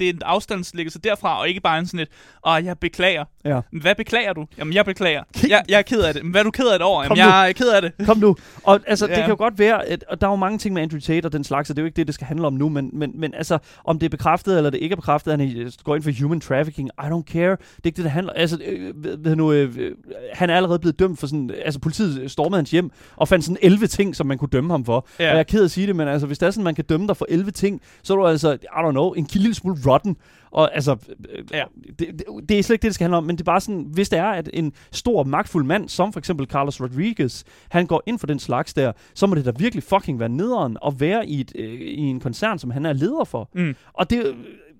Speaker 2: det er en afstandslæggelse derfra, og ikke bare en sådan et, og jeg beklager.
Speaker 1: Ja.
Speaker 2: Hvad beklager du? Jamen, jeg beklager. Jeg, jeg er ked af det. Men hvad er du ked af det over?
Speaker 1: Kom
Speaker 2: Jamen, jeg er ked af det.
Speaker 1: Kom nu. Og altså, ja. det kan jo godt være, at, og der er jo mange ting med Andrew Tate og den slags, og det er jo ikke det, det skal handle om nu, men, men, men altså, om det er bekræftet eller det ikke er bekræftet, at han går ind for human trafficking, I don't care. Det er ikke det, det handler Altså, øh, ved, ved nu, øh, øh, han er allerede blevet dømt for sådan, altså politiet stormede hans hjem og fandt sådan 11 ting, som man kunne dømme ham for.
Speaker 2: Ja.
Speaker 1: Og jeg er ked af at sige det, men altså, hvis det er sådan, man kan dømme dig for 11 ting, så er du altså, I don't know, en lille smule rotten. Og altså, øh,
Speaker 2: Ja.
Speaker 1: det, det, det er slet ikke det, det skal handle om, men det er bare sådan, hvis det er, at en stor, magtfuld mand, som for eksempel Carlos Rodriguez, han går ind for den slags der, så må det da virkelig fucking være nederen at være i, et, øh, i en koncern, som han er leder for.
Speaker 2: Mm.
Speaker 1: Og det...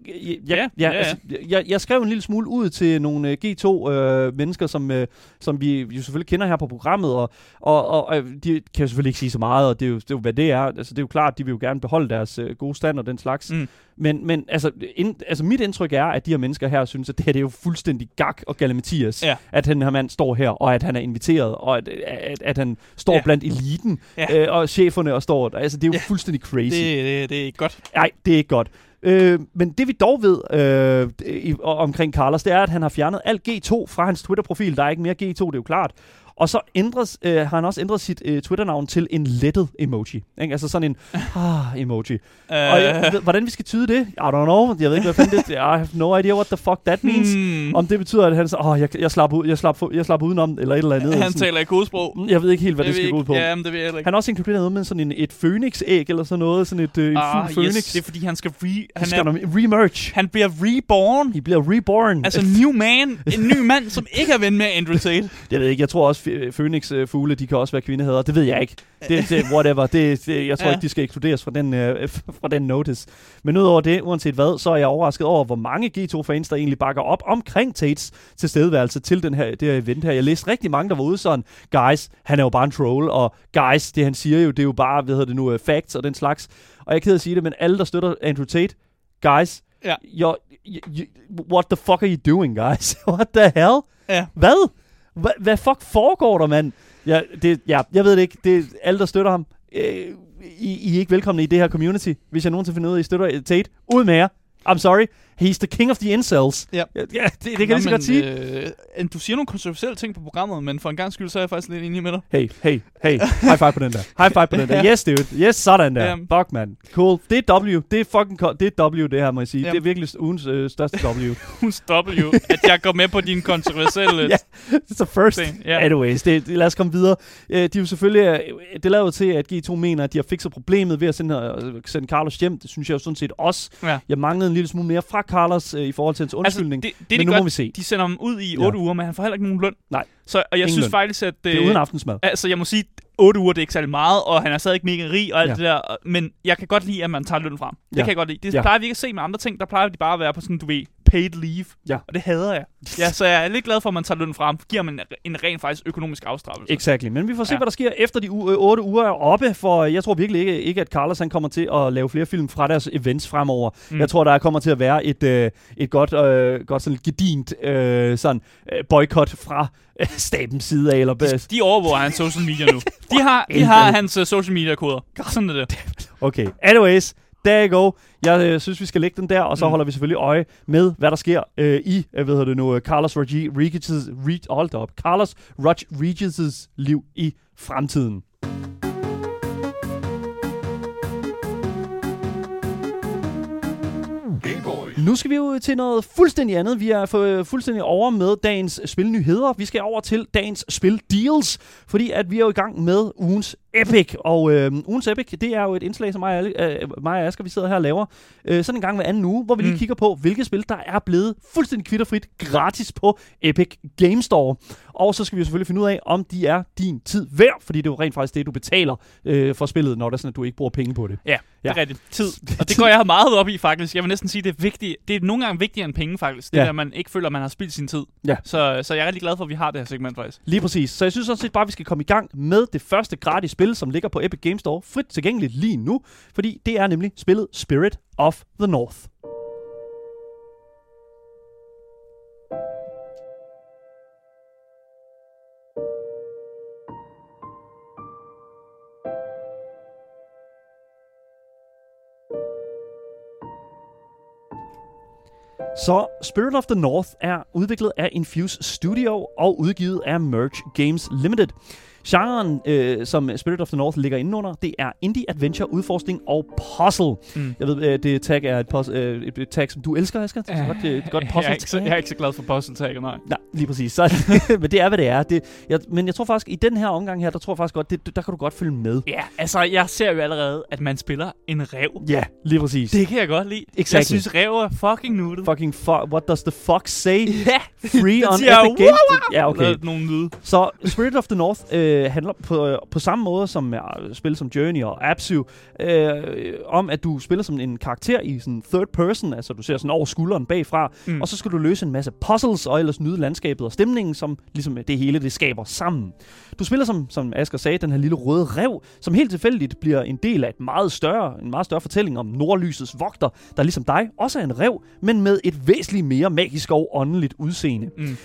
Speaker 1: øh, Jeg,
Speaker 2: Ja,
Speaker 1: ja,
Speaker 2: ja,
Speaker 1: ja, altså, jeg, jeg skrev en lille smule ud til nogle øh, G2-mennesker, som, øh, som vi jo selvfølgelig kender her på programmet, og, og, og, og de kan jo selvfølgelig ikke sige så meget, og det er jo, det er jo hvad det er. Altså, det er jo klart, de vil jo gerne beholde deres øh, gode stand og den slags.
Speaker 2: Mm.
Speaker 1: Men, men altså, ind, altså, mit indtryk er, at de her mennesker her synes, at det her det er jo fuldstændig gak og galimatias,
Speaker 2: Ja.
Speaker 1: at den her mand står her, og at han er inviteret, og at, at, at han står
Speaker 2: Ja.
Speaker 1: blandt eliten,
Speaker 2: Ja.
Speaker 1: øh, og cheferne og står der. Altså, det er jo
Speaker 2: ja.
Speaker 1: fuldstændig crazy.
Speaker 2: Det, det, det er ikke godt.
Speaker 1: Nej, det er ikke godt. Øh, men det vi dog ved øh, i, omkring Carlos, det er, at han har fjernet alt G2 fra hans Twitter-profil. Der er ikke mere G2, det er jo klart. Og så ændres, øh, har han også ændret sit øh, Twitter-navn til en lettet emoji. Ikke? Altså sådan en ah, emoji.
Speaker 2: Uh,
Speaker 1: Og jeg, ved, hvordan vi skal tyde det, I don't know. Jeg ved ikke, hvad fanden det I have no idea what the fuck that means.
Speaker 2: hmm,
Speaker 1: Om det betyder, at han så, åh, jeg, jeg, slap ud, jeg, slap, jeg slap udenom, eller et eller andet.
Speaker 2: han
Speaker 1: sådan.
Speaker 2: taler i kodesprog.
Speaker 1: Mm, Jeg ved ikke helt, hvad det,
Speaker 2: Jeg
Speaker 1: skal gå ud på.
Speaker 2: Ja, men det ved jeg ikke.
Speaker 1: Han har også inkluderet noget med sådan en, et Phoenix-æg, eller sådan noget. Sådan et, øh,
Speaker 2: ah,
Speaker 1: fuld Phoenix.
Speaker 2: yes, det er fordi, han skal re...
Speaker 1: Han
Speaker 2: Han,
Speaker 1: skal
Speaker 2: er,
Speaker 1: remerge.
Speaker 2: han bliver reborn.
Speaker 1: I bliver reborn.
Speaker 2: Altså, new man. En ny mand, som ikke er ven med Andrew Tate.
Speaker 1: jeg ved ikke, jeg tror også, Phoenix-fugle, de kan også være kvindehader. Det ved jeg ikke. Det, det whatever. Det, det, jeg tror
Speaker 2: Ja.
Speaker 1: ikke, de skal ekskluderes fra den, øh, fra den notice. Men udover det, uanset hvad, så er jeg overrasket over, hvor mange G2-fans, der egentlig bakker op omkring Tates tilstedeværelse til den her, det her event her. Jeg læste rigtig mange, der var ude sådan, guys, han er jo bare en troll, og guys, det han siger jo, det er jo bare, hvad hedder det nu, øh, facts og den slags. Og jeg er ked af at sige det, men alle, der støtter Andrew Tate, guys,
Speaker 2: Ja.
Speaker 1: you're, you, you, what the fuck are you doing, guys? what the hell?
Speaker 2: Ja.
Speaker 1: Hvad? Hva, hvad fuck foregår der, mand? Ja, det, ja, jeg ved det ikke. Det er alle, der støtter ham. Øh, I, I er ikke velkomne i det her community. Hvis jeg nogensinde finder ud af, at I støtter Tate, ud med jer. I'm sorry. He's the king of the incels.
Speaker 2: Ja.
Speaker 1: Ja, det, det kan jeg lige så godt sige.
Speaker 2: Øh, du siger nogle kontroversielle ting på programmet, men for en gang skyld, så er jeg faktisk lidt enig med dig.
Speaker 1: Hey, hey, hey. High five på den der. High five på den der. Yes, dude. Yes, sådan der.
Speaker 2: Ja.
Speaker 1: Fuck, man. Cool. Det er W. Det er fucking co- det er W, det her, må jeg sige.
Speaker 2: Ja.
Speaker 1: Det er virkelig ugens øh, største W.
Speaker 2: Stopper jo, at jeg går med på dine kontroversielle...
Speaker 1: Ja. It's the first.
Speaker 2: Ting, ja.
Speaker 1: Anyways, det, det, lad os komme videre. Øh, de er jo selvfølgelig, øh, det lader jo til, at G2 mener, at de har fikset problemet ved at sende, øh, sende Carlos hjem. Det synes jeg jo sådan set også.
Speaker 2: Ja.
Speaker 1: Jeg manglede en lille smule mere fra Carlos øh, i forhold til hans undskyldning.
Speaker 2: Altså, det, det,
Speaker 1: men nu
Speaker 2: gør,
Speaker 1: må vi se.
Speaker 2: de sender ham ud i
Speaker 1: Ja.
Speaker 2: 8 uger, men han får heller ikke nogen løn.
Speaker 1: Nej.
Speaker 2: Så, og jeg
Speaker 1: Ingen
Speaker 2: synes
Speaker 1: løn.
Speaker 2: faktisk, at...
Speaker 1: Det er uden aftensmad.
Speaker 2: Altså, jeg må sige, 8 uger, det er ikke særlig meget, og han er stadig mega rig og alt
Speaker 1: Ja.
Speaker 2: det der. Men jeg kan godt lide, at man tager løn frem. Det
Speaker 1: Ja.
Speaker 2: kan jeg godt lide. Det
Speaker 1: Ja.
Speaker 2: plejer vi ikke at se med andre ting. Der plejer de bare at være på sådan, du ved, paid leave.
Speaker 1: Ja.
Speaker 2: Og det hader jeg. Ja, så jeg er lidt glad for, at man tager løn frem. Giver man en, en ren faktisk økonomisk afstraffelse.
Speaker 1: Exactly. Men vi får se,
Speaker 2: Ja.
Speaker 1: hvad der sker efter de u- øh, otte uger er oppe, for jeg tror virkelig ikke, ikke, at Carlos han kommer til at lave flere film fra deres events fremover.
Speaker 2: Mm.
Speaker 1: Jeg tror, der kommer til at være et, øh, et godt, øh, godt sådan gedint øh, sådan, øh, boykot fra øh, stabens side af. Eller,
Speaker 2: De,
Speaker 1: øh,
Speaker 2: de overvåger hans social media nu. De har, de har hans uh, social media koder. Sådan er det.
Speaker 1: Okay, anyways, there you go. Jeg øh, synes, vi skal lægge den der, og så
Speaker 2: mm.
Speaker 1: holder vi selvfølgelig øje med, hvad der sker øh, i, øh, jeg ved det nu, øh, Carlos Rodriguez, Reed, hold up. Carlos Rodriguez's liv i fremtiden. Nu skal vi ud til noget fuldstændig andet. Vi er for, fuldstændig over med dagens spilnyheder. Vi skal over til dagens spil deals, fordi at vi er jo i gang med ugens Epic. Og øh, ugens Epic, det er jo et indslag, som mig og, øh, mig og Asger, vi sidder her og laver øh, sådan en gang hver anden uge, hvor vi lige
Speaker 2: Mm.
Speaker 1: kigger på, hvilke spil, der er blevet fuldstændig kvitterfrit gratis på Epic Game Store. Og så skal vi jo selvfølgelig finde ud af, om de er din tid værd, fordi det er jo rent faktisk det, du betaler øh, for spillet, når det er sådan, at du ikke bruger penge på det.
Speaker 2: Ja, det
Speaker 1: Ja.
Speaker 2: er rigtigt. Tid. Og det går jeg meget op i, faktisk. Jeg vil næsten sige, det er vigtigt. Det er nogle gange vigtigere end penge, faktisk. Det
Speaker 1: Ja.
Speaker 2: der, man ikke føler, man har spildt sin tid.
Speaker 1: Ja.
Speaker 2: Så, så jeg er rigtig glad for, at vi har det her segment, faktisk.
Speaker 1: Lige præcis. Så jeg synes også bare, at vi skal komme i gang med det første gratis spil, som ligger på Epic Games Store, frit tilgængeligt lige nu, fordi det er nemlig spillet Spirit of the North. Så Spirit of the North er udviklet af Infuse Studio og udgivet af Merge Games Limited. Genren, øh, som Spirit of the North ligger indenunder, det er indie, adventure, udforskning og puzzle.
Speaker 2: Mm.
Speaker 1: Jeg ved, øh, det tag er et, pos- øh, et- et tag, som du elsker, Asger. Det er godt, det er et godt
Speaker 2: jeg,
Speaker 1: puzzle
Speaker 2: er ikke så, jeg er ikke så glad for puzzle tag, nej.
Speaker 1: Nej, lige præcis. Så, men det er, hvad det er. Det, jeg, men jeg tror faktisk, i den her omgang her, der tror jeg faktisk godt, det, der kan du godt følge med.
Speaker 2: Ja, altså, jeg ser jo allerede, at man spiller en rev.
Speaker 1: Ja, lige præcis.
Speaker 2: Det kan jeg godt lide.
Speaker 1: Exactly.
Speaker 2: Jeg synes, rev er fucking nuttet.
Speaker 1: Fucking fu- what does the fox say?
Speaker 2: Ja,
Speaker 1: Free on Epic Games. Ja, okay.
Speaker 2: Nogle lyde.
Speaker 1: Så Spirit of the North øh, handler på, øh, på samme måde som øh, spil som Journey og Absu, øh, om at du spiller som en karakter i sådan third person, altså du ser sådan over skulderen bagfra. Mm. og så skal du løse en masse puzzles og ellers nyde landskabet og stemningen, som ligesom det hele det skaber sammen. Du spiller som, som Asger sagde, den her lille røde rev, som helt tilfældigt bliver en del af et meget større, en meget større fortælling om nordlysets vogter, der ligesom dig også er en rev, men med et væsentligt mere magisk og åndeligt udseende.
Speaker 2: Mm.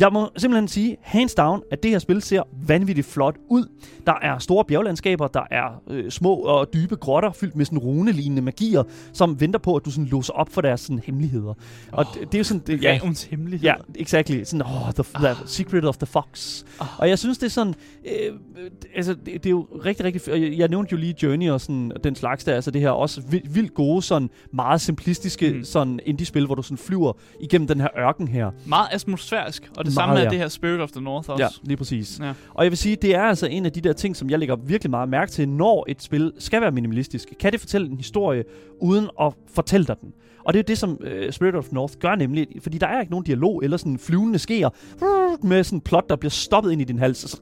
Speaker 1: Jeg må simpelthen sige, hands down, at det her spil ser vanvittigt flot ud. Der er store bjerglandskaber, der er øh, små og dybe grotter, fyldt med sådan runelignende magier, som venter på, at du sådan låser op for deres sådan, hemmeligheder. Og
Speaker 2: Åh,
Speaker 1: det, det er jo sådan... Det,
Speaker 2: Ja,
Speaker 1: ja,
Speaker 2: Revens hemmelighed.
Speaker 1: Ja, exactly. Sådan, oh, the, the secret of the fox.
Speaker 2: Ah.
Speaker 1: Og jeg synes, det er sådan... Øh, altså, det, det er jo rigtig, rigtig... jeg nævnte jo lige Journey og sådan, den slags der. Altså, det her også vildt, vildt gode, sådan meget simplistiske
Speaker 2: Mm.
Speaker 1: sådan indie-spil, hvor du sådan flyver igennem den her ørken her.
Speaker 2: Meget atmosfærisk. Og det
Speaker 1: Meget,
Speaker 2: samme er
Speaker 1: ja.
Speaker 2: det her Spirit of the North også.
Speaker 1: Ja, lige præcis.
Speaker 2: Ja.
Speaker 1: Og jeg vil sige, det er altså en af de der ting, som jeg lægger virkelig meget mærke til, når et spil skal være minimalistisk. Kan det fortælle en historie, uden at fortælle dig den? Og det er jo det, som uh, Spirit of North gør nemlig, fordi der er ikke nogen dialog eller sådan flyvende skeer med sådan en plot, der bliver stoppet ind i din hals. Så,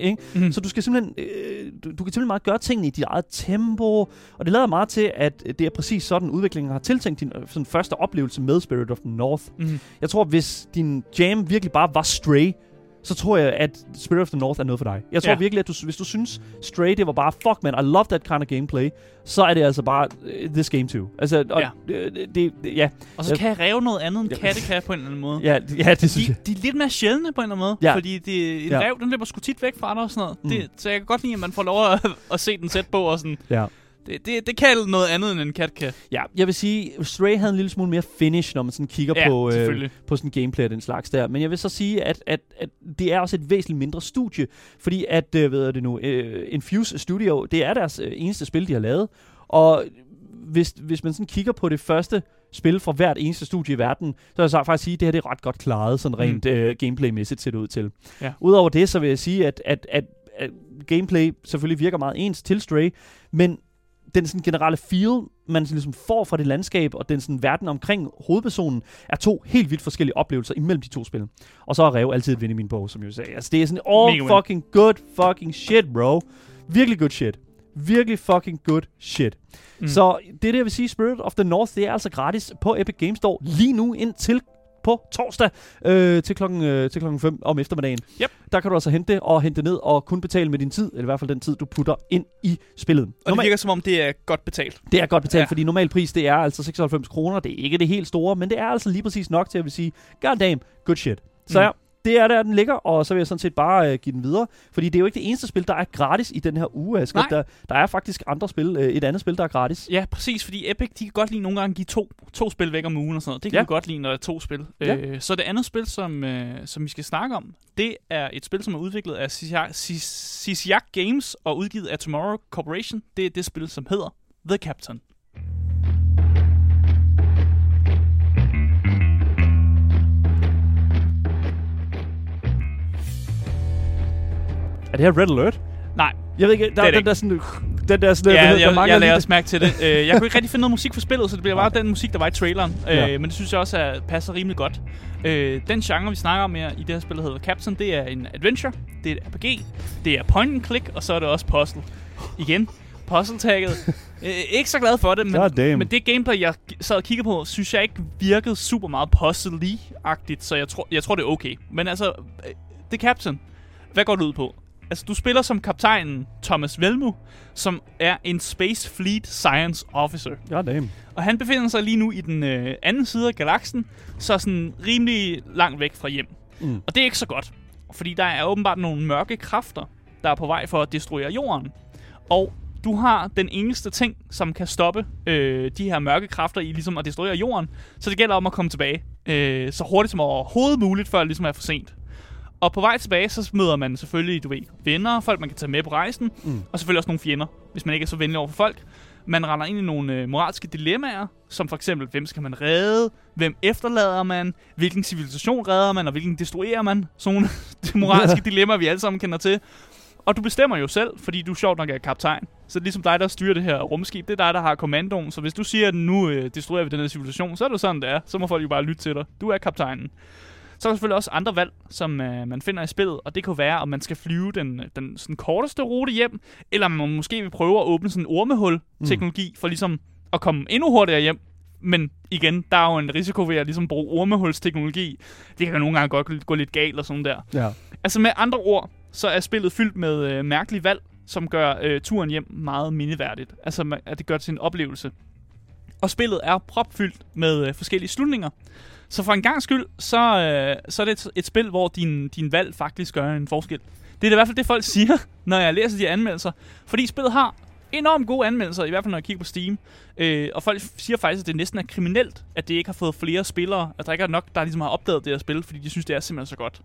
Speaker 1: ikke?
Speaker 2: Mm.
Speaker 1: så du skal simpelthen, øh, du, du kan simpelthen meget gøre tingene i dit eget tempo, og det lader meget til, at det er præcis sådan, udviklingen har tiltænkt din øh, sådan første oplevelse med Spirit of the North.
Speaker 2: Mm.
Speaker 1: Jeg tror, hvis din jam virkelig bare var Stray, så tror jeg, at Spirit of the North er noget for dig. Jeg tror
Speaker 2: Ja.
Speaker 1: virkelig, at du, hvis du synes, Stray, det var bare, fuck man, I love that kind of gameplay, så er det altså bare uh, this game too. Altså, og,
Speaker 2: Ja.
Speaker 1: øh, det, det, ja,
Speaker 2: Og så
Speaker 1: Jeg-
Speaker 2: kan jeg ræve noget andet, end
Speaker 1: Ja.
Speaker 2: katte kan på en eller anden måde.
Speaker 1: ja, ja, det synes
Speaker 2: De,
Speaker 1: jeg.
Speaker 2: de er lidt mere sjældne på en eller anden måde.
Speaker 1: Ja.
Speaker 2: Fordi det, en
Speaker 1: Ja.
Speaker 2: rev, den løber sgu tit væk fra dig og sådan noget.
Speaker 1: Mm.
Speaker 2: Det, så jeg kan godt lide, at man får lov at, at se den tæt på. Og sådan.
Speaker 1: Ja.
Speaker 2: Det, det, det kan noget andet, end en kat kan.
Speaker 1: ja, jeg vil sige, Stray havde en lille smule mere finish, når man sådan kigger
Speaker 2: Ja,
Speaker 1: på, øh, på sådan gameplay og den slags der. Men jeg vil så sige, at, at, at det er også et væsentligt mindre studie, fordi at, øh, hvad er det nu, øh, Infuse Studio, det er deres øh, eneste spil, de har lavet. Og hvis, hvis man sådan kigger på det første spil fra hvert eneste studie i verden, så vil jeg så faktisk sige, at det her det er ret godt klaret, sådan rent mm. øh, gameplay-mæssigt ser det ud til.
Speaker 2: Ja.
Speaker 1: Udover det, så vil jeg sige, at, at, at, at gameplay selvfølgelig virker meget ens til Stray, men den sådan generelle feel, man sådan ligesom får fra det landskab, og den sådan verden omkring hovedpersonen, er to helt vidt forskellige oplevelser imellem de to spil. Og så er Rev altid et vind i min bog, som jeg sagde. Altså, det er sådan all
Speaker 2: Mega win.
Speaker 1: fucking good fucking shit, bro. Virkelig good shit. Virkelig fucking good shit. Mm. Så det er jeg vil sige. Spirit of the North, det er altså gratis på Epic Games Store lige nu indtil på torsdag øh, til, klokken, øh, til klokken 5 om eftermiddagen.
Speaker 2: Yep.
Speaker 1: Der kan du altså hente det og hente det ned og kun betale med din tid, eller i hvert fald den tid, du putter ind i spillet.
Speaker 2: Og det
Speaker 1: Normal-
Speaker 2: virker som om, det er godt betalt.
Speaker 1: det er godt betalt, ja. Fordi normal pris, det er altså 96 kroner. Det er ikke det helt store, men det er altså lige præcis nok til at vil sige, god damn, good shit. Så
Speaker 2: Mm.
Speaker 1: ja, det er der, den ligger, og så vil jeg sådan set bare øh, give den videre. Fordi det er jo ikke det eneste spil, der er gratis i den her uge, Asger. Der, der er faktisk andre spil, øh, et andet spil, der er gratis.
Speaker 2: Ja, præcis, fordi Epic, de kan godt lide nogle gange give to, to spil væk om ugen og sådan noget. Det kan
Speaker 1: Ja.
Speaker 2: vi godt lide, når der er to spil.
Speaker 1: Ja.
Speaker 2: Øh, så det andet spil, som, øh, som vi skal snakke om, det er et spil, som er udviklet af Sisiak- Sis- Sisiak Games og udgivet af Tomorrow Corporation. Det er det spil, som hedder The Captain.
Speaker 1: Det her Red Alert?
Speaker 2: Nej,
Speaker 1: Jeg ved ikke, der
Speaker 2: er
Speaker 1: er
Speaker 2: det
Speaker 1: den der sådan... Den der sådan...
Speaker 2: ja,
Speaker 1: hedder-
Speaker 2: jeg,
Speaker 1: der
Speaker 2: jeg lader
Speaker 1: det.
Speaker 2: også mærke til det. Øh, jeg kunne ikke rigtig finde noget musik for spillet, så det bliver bare den musik, der var i traileren. Øh,
Speaker 1: Ja.
Speaker 2: Men det synes jeg også er, passer rimelig godt. Øh, den genre, vi snakker om her i det her spil, der hedder Captain, det er en adventure, det er et RPG, det er point and click, og så er det også puzzle. Igen, puzzle-tagget. øh, ikke så glad for det, men, men det gameplay, jeg sad og kiggede på, synes jeg ikke virkede super meget puzzle-agtigt, så jeg tror, jeg tror, det er okay. Men altså, det er Captain. Hvad går det ud på? Altså, du spiller som kaptajnen Thomas Velmu, som er en Space Fleet Science Officer.
Speaker 1: God damn.
Speaker 2: Og han befinder sig lige nu i den øh, anden side af galaksen, så sådan rimelig langt væk fra hjem.
Speaker 1: Mm.
Speaker 2: Og det er ikke så godt, fordi der er åbenbart nogle mørke kræfter, der er på vej for at destruere jorden. Og du har den eneste ting, som kan stoppe øh, de her mørke kræfter i ligesom at destruere jorden. Så det gælder om at komme tilbage øh, så hurtigt som overhovedet muligt, før det ligesom er for sent. Og på vej tilbage, så møder man selvfølgelig, du ved, venner, folk man kan tage med på rejsen,
Speaker 1: Mm.
Speaker 2: og selvfølgelig også nogle fjender, hvis man ikke er så venlig over for folk. Man render ind i nogle øh, moralske dilemmaer, som for eksempel, hvem skal man redde, hvem efterlader man, hvilken civilisation redder man, og hvilken destruerer man. Sådan nogle de moralske dilemmaer, vi alle sammen kender til. Og du bestemmer jo selv, fordi du sjovt nok er kaptajn. Så det er ligesom dig, der styrer det her rumskib. Det er dig, der har kommandoen. Så hvis du siger, at nu øh, destruerer vi den her civilisation, så er det sådan, det er. Så må folk jo bare lytte til dig. Du er kaptajnen. Så er der selvfølgelig også andre valg, som øh, man finder i spillet, og det kan være, om man skal flyve den, den sådan korteste rute hjem, eller man måske vil prøve at åbne sådan en ormehul-teknologi, for ligesom at komme endnu hurtigere hjem. Men igen, der er jo en risiko ved at ligesom bruge ormehulsteknologi. Det kan nogle gange godt gå lidt galt og sådan der.
Speaker 1: Ja.
Speaker 2: Altså med andre ord, så er spillet fyldt med øh, mærkelige valg, som gør øh, turen hjem meget mindeværdigt. Altså at det gør det til en oplevelse. Og spillet er propfyldt med øh, forskellige slutninger. Så for en gang skyld, så, øh, så er det et, et spil, hvor din, din valg faktisk gør en forskel. Det er i hvert fald det, folk siger, når jeg læser de her anmeldelser. Fordi spillet har enormt gode anmeldelser, i hvert fald når jeg kigger på Steam. Øh, og folk siger faktisk, at det næsten er kriminelt, at det ikke har fået flere spillere. At der ikke er nok, der ligesom har opdaget det her spil, fordi de synes, det er simpelthen så godt.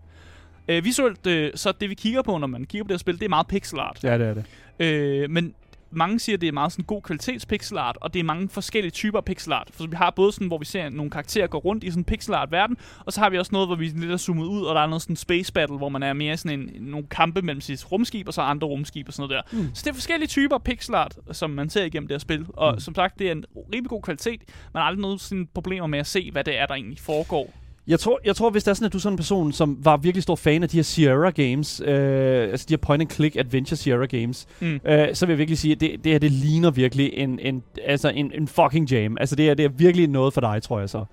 Speaker 2: Øh, visuelt, øh, så det vi kigger på, når man kigger på det her spil, det er meget pixel art.
Speaker 1: Ja, det er det.
Speaker 2: Øh, men mange siger, at det er meget sådan god kvalitets pixel art, og det er mange forskellige typer pixel art. For vi har både sådan, hvor vi ser nogle karakterer gå rundt i sådan en pixel art verden, og så har vi også noget, hvor vi lidt er zoomet ud, og der er noget sådan space battle, hvor man er mere sådan en, nogle kampe mellem sit rumskib og så andre rumskib og sådan noget der.
Speaker 1: Mm.
Speaker 2: Så det er forskellige typer pixel art, som man ser igennem det her spil. Og
Speaker 1: Mm.
Speaker 2: som sagt, det er en rimelig god kvalitet. Man har aldrig noget sådan problemer med at se, hvad det er, der egentlig foregår.
Speaker 1: Jeg tror, jeg tror, hvis det er sådan, at du er sådan en person, som var virkelig stor fan af de her Sierra Games, øh, altså de her point-and-click adventure Sierra Games,
Speaker 2: Mm.
Speaker 1: øh, så vil jeg virkelig sige, at det, det her, det ligner virkelig en, en, altså en, en fucking jam. Altså det er, det er virkelig noget for dig, tror jeg så.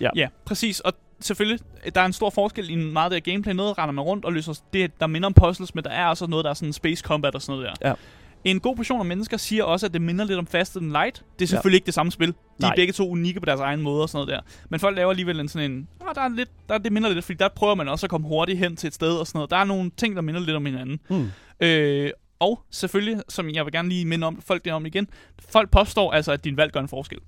Speaker 1: Ja.
Speaker 2: Ja, præcis. Og selvfølgelig, der er en stor forskel i meget af her gameplay. Noget render man rundt og løser det, der minder om puzzles, men der er også noget, der er sådan space combat og sådan noget der.
Speaker 1: Ja.
Speaker 2: En god portion af mennesker siger også, at det minder lidt om Faster Than Light. Det er selvfølgelig ja. ikke det samme spil. De
Speaker 1: Nej.
Speaker 2: er begge to unikke på deres egen måde og sådan noget der. Men folk laver alligevel en sådan en... Ah, der er lidt, der, det minder lidt, fordi der prøver man også at komme hurtigt hen til et sted og sådan noget. Der er nogle ting, der minder lidt om hinanden.
Speaker 1: Mm.
Speaker 2: Øh, og selvfølgelig, som jeg vil gerne lige minde om, folk det om igen, folk påstår altså, at din valg gør en forskel.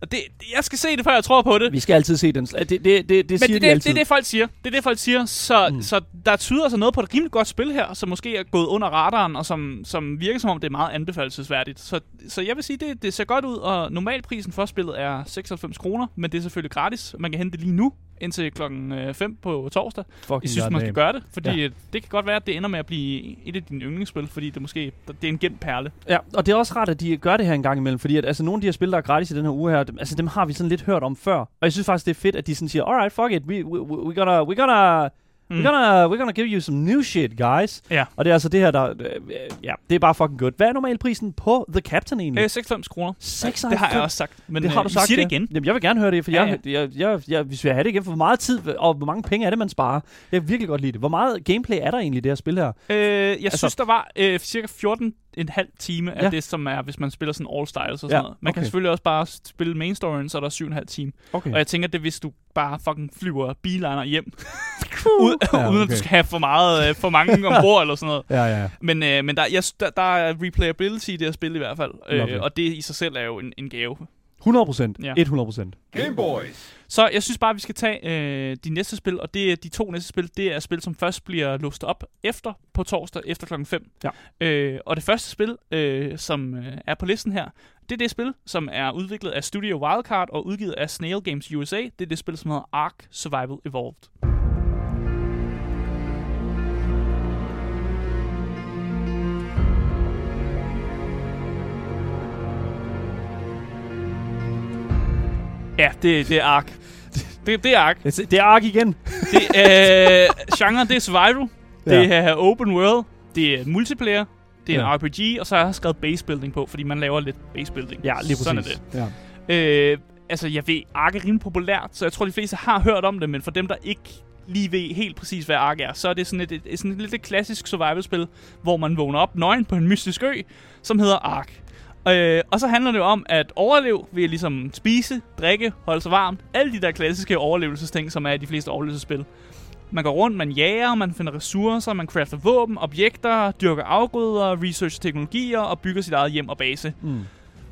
Speaker 2: Og det, jeg skal se det, før jeg tror på det.
Speaker 1: Vi skal altid se den. Det, det, det, det
Speaker 2: Men
Speaker 1: siger
Speaker 2: det,
Speaker 1: de altid.
Speaker 2: det er det, folk siger. Det er det, folk siger. Så,
Speaker 1: mm.
Speaker 2: så der tyder altså noget på et rimelig godt spil her, som måske er gået under radaren, og som, som virker som om, det er meget anbefalesværdigt. Så, så jeg vil sige, det, det ser godt ud, og normalprisen for spillet er 96 kroner, men det er selvfølgelig gratis. Man kan hente det lige nu, indtil klokken 5 på torsdag.
Speaker 1: Fucking
Speaker 2: Jeg synes, man skal gøre det, fordi
Speaker 1: Ja.
Speaker 2: ja. det kan godt være, at det ender med at blive et af dine yndlingsspil, fordi det måske det er en gemt perle.
Speaker 1: Ja, og det er også rart, at de gør det her en gang imellem, fordi at, altså, nogle af de her spil, der er gratis i den her uge her, dem, altså, dem har vi sådan lidt hørt om før. Og jeg synes faktisk, det er fedt, at de sådan siger, alright, fuck it, we, we, we, gonna, we're gonna,
Speaker 2: Mm.
Speaker 1: we're gonna, we're gonna give you some new shit, guys.
Speaker 2: Ja.
Speaker 1: Og det er altså det her, der, øh, ja, det er bare fucking godt. Hvad er normalprisen på The Captain egentlig?
Speaker 2: Øh, 96 kroner.
Speaker 1: 96.
Speaker 2: Det har jeg også sagt. Men
Speaker 1: det har
Speaker 2: øh,
Speaker 1: du
Speaker 2: I
Speaker 1: sagt,
Speaker 2: siger
Speaker 1: ja.
Speaker 2: det igen.
Speaker 1: Jamen, jeg vil gerne høre det, for
Speaker 2: Ja,
Speaker 1: jeg, jeg, jeg, jeg, hvis jeg have det igen, for hvor meget tid og hvor mange penge er det, man sparer? Jeg kan virkelig godt lide det. Hvor meget gameplay er der egentlig i det her spil her?
Speaker 2: Øh, jeg
Speaker 1: Altså-
Speaker 2: synes, der var øh, cirka 14 en halv time af
Speaker 1: Ja.
Speaker 2: det, som er, hvis man spiller sådan all styles og sådan
Speaker 1: Ja,
Speaker 2: noget. Man kan
Speaker 1: okay.
Speaker 2: selvfølgelig også bare spille main storyen, så er der 7,5 time.
Speaker 1: Okay.
Speaker 2: Og jeg tænker, det er, hvis du bare fucking flyver biliner hjem,
Speaker 1: Ja,
Speaker 2: uden,
Speaker 1: okay.
Speaker 2: uden at du skal have for, meget, øh, for mange ombord eller sådan noget.
Speaker 1: Ja, ja.
Speaker 2: Men, øh, men der, jeg, der, der er replayability i det her spil i hvert fald. Øh, og det i sig selv er jo en, en gave.
Speaker 1: 100 procent.
Speaker 2: Ja.
Speaker 1: 100 procent.
Speaker 3: Game Boys.
Speaker 2: Så jeg synes bare, at vi skal tage øh, de næste spil, og det er de to næste spil, det er spil, som først bliver låst op efter på torsdag efter klokken 5.
Speaker 1: Ja.
Speaker 2: Øh, og det første spil, øh, som øh, er på listen her, det er det spil, som er udviklet af Studio Wildcard og udgivet af Snail Games USA. Det er det spil, som hedder Ark Survival Evolved. Ja, det, det er Ark. Det, det er Ark.
Speaker 1: Det det er Ark igen.
Speaker 2: Det er, genre, det er survival.
Speaker 1: Ja.
Speaker 2: Det er open world. Det er multiplayer. Det er
Speaker 1: Ja.
Speaker 2: en RPG, og så har jeg skrevet base building på, fordi man laver lidt base building.
Speaker 1: Ja, lige præcis.
Speaker 2: Sådan er det.
Speaker 1: Ja.
Speaker 2: Øh, altså, jeg ved, Ark er rimelig populært, så jeg tror, de fleste har hørt om det, men for dem, der ikke lige ved helt præcis, hvad Ark er, så er det sådan et, et, sådan et lidt klassisk survival-spil, hvor man vågner op nøgen på en mystisk ø, som hedder Ark. Øh, og så handler det jo om at overleve ved at ligesom spise, drikke, holde sig varmt. Alle de der klassiske overlevelsesting, som er i de fleste overlevelsesspil. Man går rundt, man jager, man finder ressourcer, man crafter våben, objekter, dyrker afgrøder, researcher teknologier og bygger sit eget hjem og base.
Speaker 1: Mm.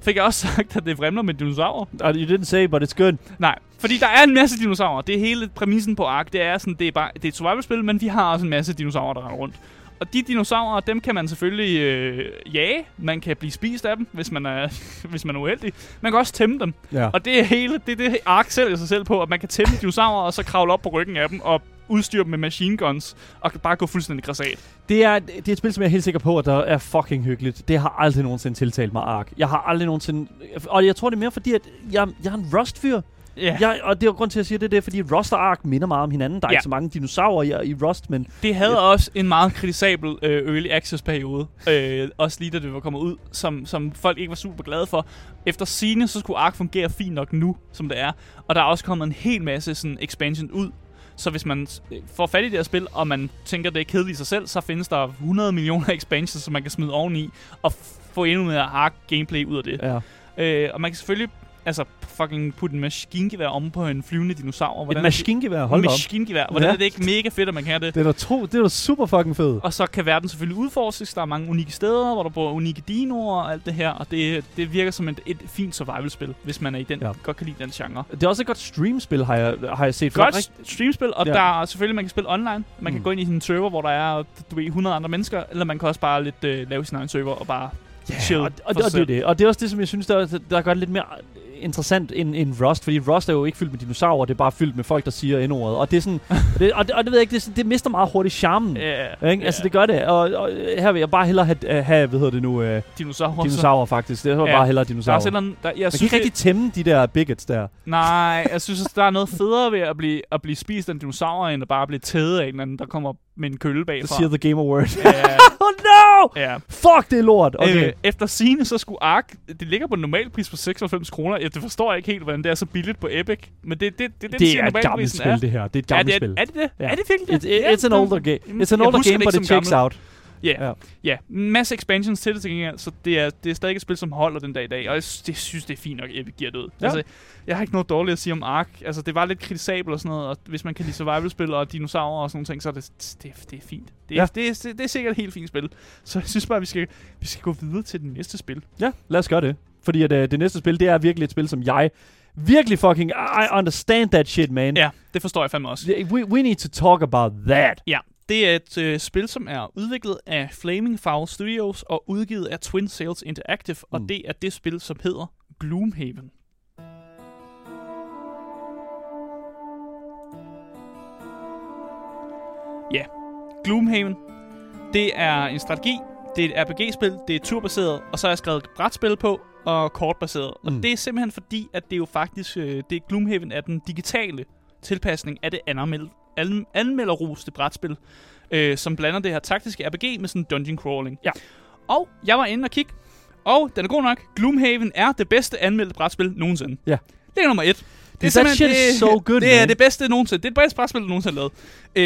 Speaker 2: Fik jeg også sagt, at det vrimler med dinosaurer?
Speaker 1: Uh, you didn't say, but it's good.
Speaker 2: Nej, fordi der er en masse dinosaurer. Det er hele præmissen på Ark. Det er sådan, det er bare det er et survival-spil, men vi har også en masse dinosaurer, der render rundt. Og de dinosaurer, dem kan man selvfølgelig øh, jage. Man kan blive spist af dem, hvis man er, hvis man er uheldig. Man kan også tæmme dem.
Speaker 1: Ja.
Speaker 2: Og det er hele, det er det Ark sælger sig selv på, at man kan tæmme dinosaurer, og så kravle op på ryggen af dem, og udstyre dem med machine guns, og bare gå fuldstændig græsat.
Speaker 1: Det er, det er et spil, som jeg er helt sikker på, at der er fucking hyggeligt. Det har aldrig nogensinde tiltalt mig Ark. Jeg har aldrig nogensinde... Og jeg tror, det er mere fordi, at jeg, jeg er en Rust-fyr.
Speaker 2: Ja.
Speaker 1: Jeg, og det er jo grund til at sige det, det er fordi Rust og Ark minder meget om hinanden. Der er
Speaker 2: Ja.
Speaker 1: ikke så mange dinosaurer i, i Rust, men
Speaker 2: Det havde
Speaker 1: Ja.
Speaker 2: også en meget kritisabel øh, early access periode. Øh, også lige da det var kommet ud, som, som folk ikke var super glade for. Efter sine så skulle Ark fungere fint nok nu, som det er. Og der er også kommet en hel masse sådan, expansion ud. Så hvis man øh, får fat i det her spil, og man tænker, det er kedeligt i sig selv, så findes der 100 millioner expansions, som man kan smide oveni, og få endnu mere Ark gameplay ud af det.
Speaker 1: ja.
Speaker 2: Øh, og man kan selvfølgelig altså, fucking putte en maskingevær om på en flyvende dinosaur.
Speaker 1: Et maskingevær, hold op.
Speaker 2: Maskingevær. Hvordan
Speaker 1: Ja.
Speaker 2: er det ikke mega fedt, at man kan have det?
Speaker 1: Det er da, tro, det er da super fucking fedt.
Speaker 2: Og så kan verden selvfølgelig udforskes. Der er mange unikke steder, hvor der bor unikke dinoer og alt det her. Og det, det virker som et, et fint survival-spil, hvis man er i den,
Speaker 1: Ja.
Speaker 2: godt kan lide den genre.
Speaker 1: Det er også et godt streamspil, har jeg, har jeg set.
Speaker 2: Godt streamspil, og
Speaker 1: Ja.
Speaker 2: der er selvfølgelig, man kan spille online. Man mm.
Speaker 1: Mm.
Speaker 2: kan gå ind i en server, hvor der er du ved, 100 andre mennesker, eller man kan også bare lidt øh, lave sin egen server og bare chill
Speaker 1: og, og, og, det er det. Og det er også det, som jeg synes, der, der gør det lidt mere interessant end, end Rust, fordi Rust er jo ikke fyldt med dinosaurer, det er bare fyldt med folk, der siger endordet. Og det er sådan, og, det, og, det, og det ved jeg ikke, det, er sådan- det mister meget hurtigt charmen.
Speaker 2: Ja,
Speaker 1: Ikke? Altså, det gør det. Og, og her vil jeg bare hellere have, have hvad hedder det nu, øh,
Speaker 2: dinosaurer.
Speaker 1: dinosaurer faktisk. Det er
Speaker 2: Ja.
Speaker 1: bare hellere
Speaker 2: Der er
Speaker 1: dinosaurer.
Speaker 2: et eller andet, der, jeg
Speaker 1: Man kan
Speaker 2: synes,
Speaker 1: ikke rigtig tæmme de der bigots der.
Speaker 2: Nej, jeg synes, der er noget federe ved at blive, at blive spist af en dinosaur, end at bare blive tædet af en anden, der kommer med en kølle
Speaker 1: Så
Speaker 2: bagfra.
Speaker 1: siger The Game Award.
Speaker 2: Ja,
Speaker 1: oh no!
Speaker 2: Ja.
Speaker 1: Fuck, det er lort. Okay.
Speaker 2: Øh, efter sine så skulle Ark, det ligger på en normalpris på 96 kroner. Jeg det forstår jeg ikke helt, hvordan det er så billigt på Epic. Men det, det, det, det,
Speaker 1: det er et gammelt spil, det her. Det er et
Speaker 2: Ja,
Speaker 1: gammelt
Speaker 2: det
Speaker 1: spil.
Speaker 2: er, er det det?
Speaker 1: Ja.
Speaker 2: Er det virkelig det?
Speaker 1: it, it's an
Speaker 2: Ja,
Speaker 1: older game.
Speaker 2: Jamen,
Speaker 1: It's an older game,
Speaker 2: det
Speaker 1: but it checks out.
Speaker 2: Ja,
Speaker 1: Ja.
Speaker 2: ja. Masse expansions til det til gengæld, så det er, det er stadig et spil, som holder den dag i dag. Og jeg synes, det, synes, det er fint nok, at Epic giver det ud.
Speaker 1: Ja.
Speaker 2: Altså, jeg har ikke noget dårligt at sige om Ark. Altså, det var lidt kritisabelt og sådan noget, og hvis man kan lide survival-spil og dinosaurer og sådan nogle ting, så er det, det, det er fint. Det,
Speaker 1: Ja.
Speaker 2: er, det, er, det, er sikkert et helt fint spil. Så jeg synes bare, vi skal, vi skal gå videre til det næste spil.
Speaker 1: Ja, lad os gøre det. Fordi at, uh, det næste spil, det er virkelig et spil, som jeg virkelig fucking... I understand that shit, man.
Speaker 2: Ja, det forstår jeg fandme også.
Speaker 1: We, we need to talk about that.
Speaker 2: Ja, det er et øh, spil, som er udviklet af Flaming Fowl Studios og udgivet af Twin Sales Interactive, mm. og det er det spil, som hedder Gloomhaven. Ja, Gloomhaven, det er en strategi, det er et RPG-spil, det er turbaseret, og så har jeg skrevet brætspil på og kortbaseret. Mm. Og det er simpelthen fordi, at det er jo faktisk, øh, det Gloomhaven er den digitale tilpasning af det an, anmelderroste brætspil, øh, som blander det her taktiske RPG med sådan dungeon crawling.
Speaker 1: Ja.
Speaker 2: Og jeg var inde og kigge, og den er god nok. Gloomhaven er det bedste anmeldte brætspil nogensinde.
Speaker 1: Ja.
Speaker 2: Det er nummer et. Det er
Speaker 1: That shit is so good,
Speaker 2: Det er
Speaker 1: man.
Speaker 2: det bedste nogensinde. Det er det bedste brætspil, der nogensinde er lavet.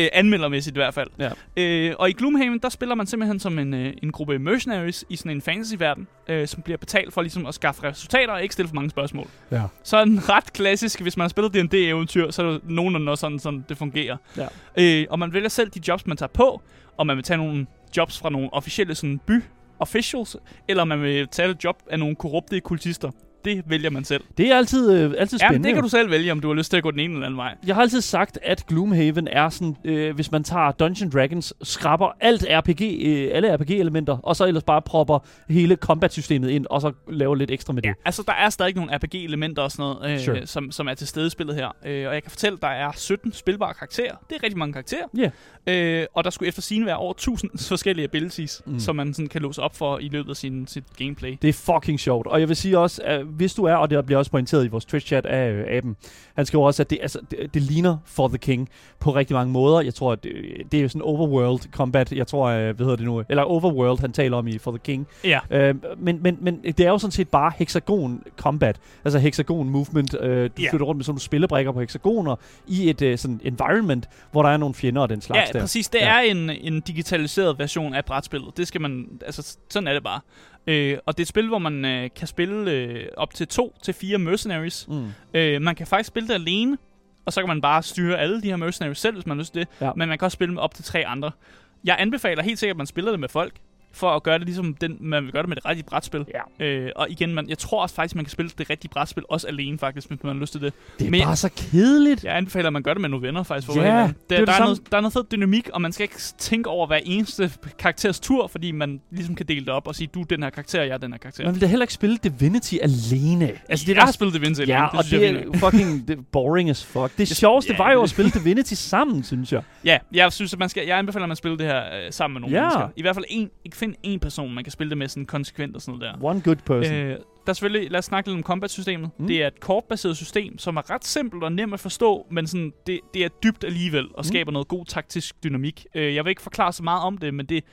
Speaker 2: Øh, anmeldermæssigt i hvert fald.
Speaker 1: Ja.
Speaker 2: Øh, og i Gloomhaven, der spiller man simpelthen som en, øh, en gruppe mercenaries i sådan en fantasy-verden, øh, som bliver betalt for ligesom at skaffe resultater og ikke stille for mange spørgsmål.
Speaker 1: Ja.
Speaker 2: Så er den ret klassisk, hvis man har spillet D&D-eventyr, så er det nogenlunde også sådan, sådan det fungerer.
Speaker 1: Ja.
Speaker 2: Øh, og man vælger selv de jobs, man tager på, og man vil tage nogle jobs fra nogle officielle sådan, by officials, eller man vil tage et job af nogle korrupte kultister. Det vælger man selv.
Speaker 1: Det er altid, øh, altid
Speaker 2: Ja,
Speaker 1: spændende.
Speaker 2: det kan du selv vælge, om du har lyst til at gå den ene eller anden vej.
Speaker 1: Jeg har altid sagt, at Gloomhaven er sådan, øh, hvis man tager Dungeon Dragons, skraber alt RPG, øh, alle RPG-elementer, og så ellers bare propper hele combat-systemet ind, og så laver lidt ekstra med det.
Speaker 2: Ja, altså der er stadig nogle RPG-elementer og sådan noget, øh,
Speaker 1: Sure.
Speaker 2: som, som er til stede i spillet her. Øh, og jeg kan fortælle, der er 17 spilbare karakterer. Det er rigtig mange karakterer.
Speaker 1: Ja.
Speaker 2: Øh, og der skulle efter sigende være over 1000 forskellige abilities,
Speaker 1: mm.
Speaker 2: som man sådan kan låse op for i løbet af sin, sit gameplay.
Speaker 1: Det er fucking sjovt. Og jeg vil sige også, at hvis du er, og det bliver også pointeret i vores Twitch-chat af øh, aben, han skriver også, at det, altså, det, det ligner For the King på rigtig mange måder. Jeg tror, at det, det er jo sådan overworld combat, jeg tror, øh, hvad hedder det nu, eller overworld, han taler om i For the King.
Speaker 2: Ja.
Speaker 1: Øh, men, men, men det er jo sådan set bare hexagon combat, altså hexagon movement. Øh, du
Speaker 2: Ja.
Speaker 1: flytter rundt med sådan nogle spillebrikker på hexagoner i et øh, sådan environment, hvor der er nogle fjender og den slags
Speaker 2: Ja,
Speaker 1: der.
Speaker 2: præcis. Det
Speaker 1: Ja.
Speaker 2: er en, en digitaliseret version af brætspillet. Det skal man, altså sådan er det bare. Øh, og det er et spil, hvor man øh, kan spille øh, op til to til fire mercenaries.
Speaker 1: Mm.
Speaker 2: Øh, man kan faktisk spille det alene, og så kan man bare styre alle de her mercenaries selv, hvis man har lyst til det.
Speaker 1: Ja.
Speaker 2: Men man kan også spille med op til tre andre. Jeg anbefaler helt sikkert, at man spiller det med folk, for at gøre det ligesom den, man vil gøre det med det rigtige brætspil.
Speaker 1: Ja.
Speaker 2: Øh, og igen, man, jeg tror også faktisk, man kan spille det rigtige brætspil også alene faktisk, hvis man har lyst til det.
Speaker 1: Det er
Speaker 2: Men-
Speaker 1: bare så kedeligt.
Speaker 2: Jeg anbefaler, at man gør det med nogle venner, faktisk. For
Speaker 1: Ja,
Speaker 2: helt ærlig.
Speaker 1: det er
Speaker 2: der,
Speaker 1: det
Speaker 2: er noget, der er noget fed dynamik, og man skal ikke tænke over hver eneste karakters tur, fordi man ligesom kan dele det op og sige, du er den her karakter, jeg er den her karakter.
Speaker 1: Man vil da heller ikke spille Divinity alene.
Speaker 2: altså, det jeg har spillet det Vince
Speaker 1: Ja, og
Speaker 2: synes
Speaker 1: det er fucking det er boring as fuck. Det sjoveste
Speaker 2: ja,
Speaker 1: var jo
Speaker 2: det-
Speaker 1: at spille Divinity sammen, synes jeg.
Speaker 2: Ja, jeg synes, at man skal, jeg anbefaler, at man spiller det her øh, sammen med nogle
Speaker 1: Ja.
Speaker 2: mennesker. I hvert fald en, ikke find en person, man kan spille det med sådan konsekvent og sådan noget der.
Speaker 1: One good person.
Speaker 2: Øh, der er selvfølgelig, lad os snakke lidt om combat-systemet.
Speaker 1: Mm.
Speaker 2: Mm. Det er et kortbaseret system, som er ret simpelt og nemt at forstå, men sådan, det, det er dybt alligevel og
Speaker 1: Mm.
Speaker 2: skaber noget god taktisk dynamik. Øh, jeg vil ikke forklare så meget om det, men det,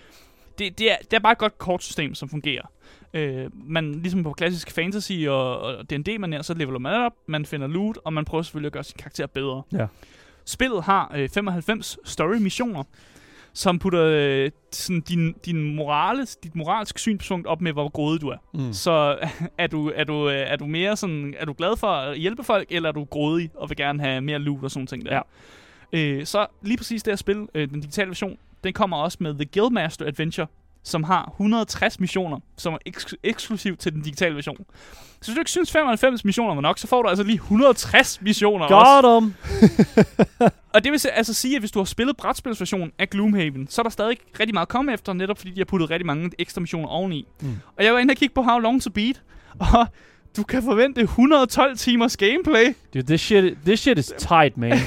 Speaker 2: det, det, er, det er bare et godt kortsystem, som fungerer. Øh, man, ligesom på klassisk fantasy og, og D&D, man er, så leveler man op, man finder loot, og man prøver selvfølgelig at gøre sin karakter bedre.
Speaker 1: Ja.
Speaker 2: Spillet har øh, 95 story-missioner, som putter øh, sådan din, din morale, dit moralsk synspunkt op med, hvor grådig du er.
Speaker 1: Mm.
Speaker 2: Så er du, er, du, øh, er du mere sådan, er du glad for at hjælpe folk, eller er du grådig og vil gerne have mere loot og sådan ting der?
Speaker 1: Ja.
Speaker 2: Øh, så lige præcis det her spil, øh, den digitale version, den kommer også med The Guildmaster Adventure, som har 160 missioner, som er eks- eksklusivt til den digitale version. Så hvis du ikke synes 95 missioner var nok, så får du altså lige 160 missioner også.
Speaker 1: Got 'em!
Speaker 2: Og det vil så- altså sige, at hvis du har spillet brætspilsversionen af Gloomhaven, så er der stadig rigtig meget at komme efter, netop fordi de har puttet rigtig mange ekstra missioner oveni.
Speaker 1: Mm.
Speaker 2: Og jeg var inde og kigge på How Long to Beat, og du kan forvente 112 timers gameplay.
Speaker 1: Dude, this shit, this shit is tight, man.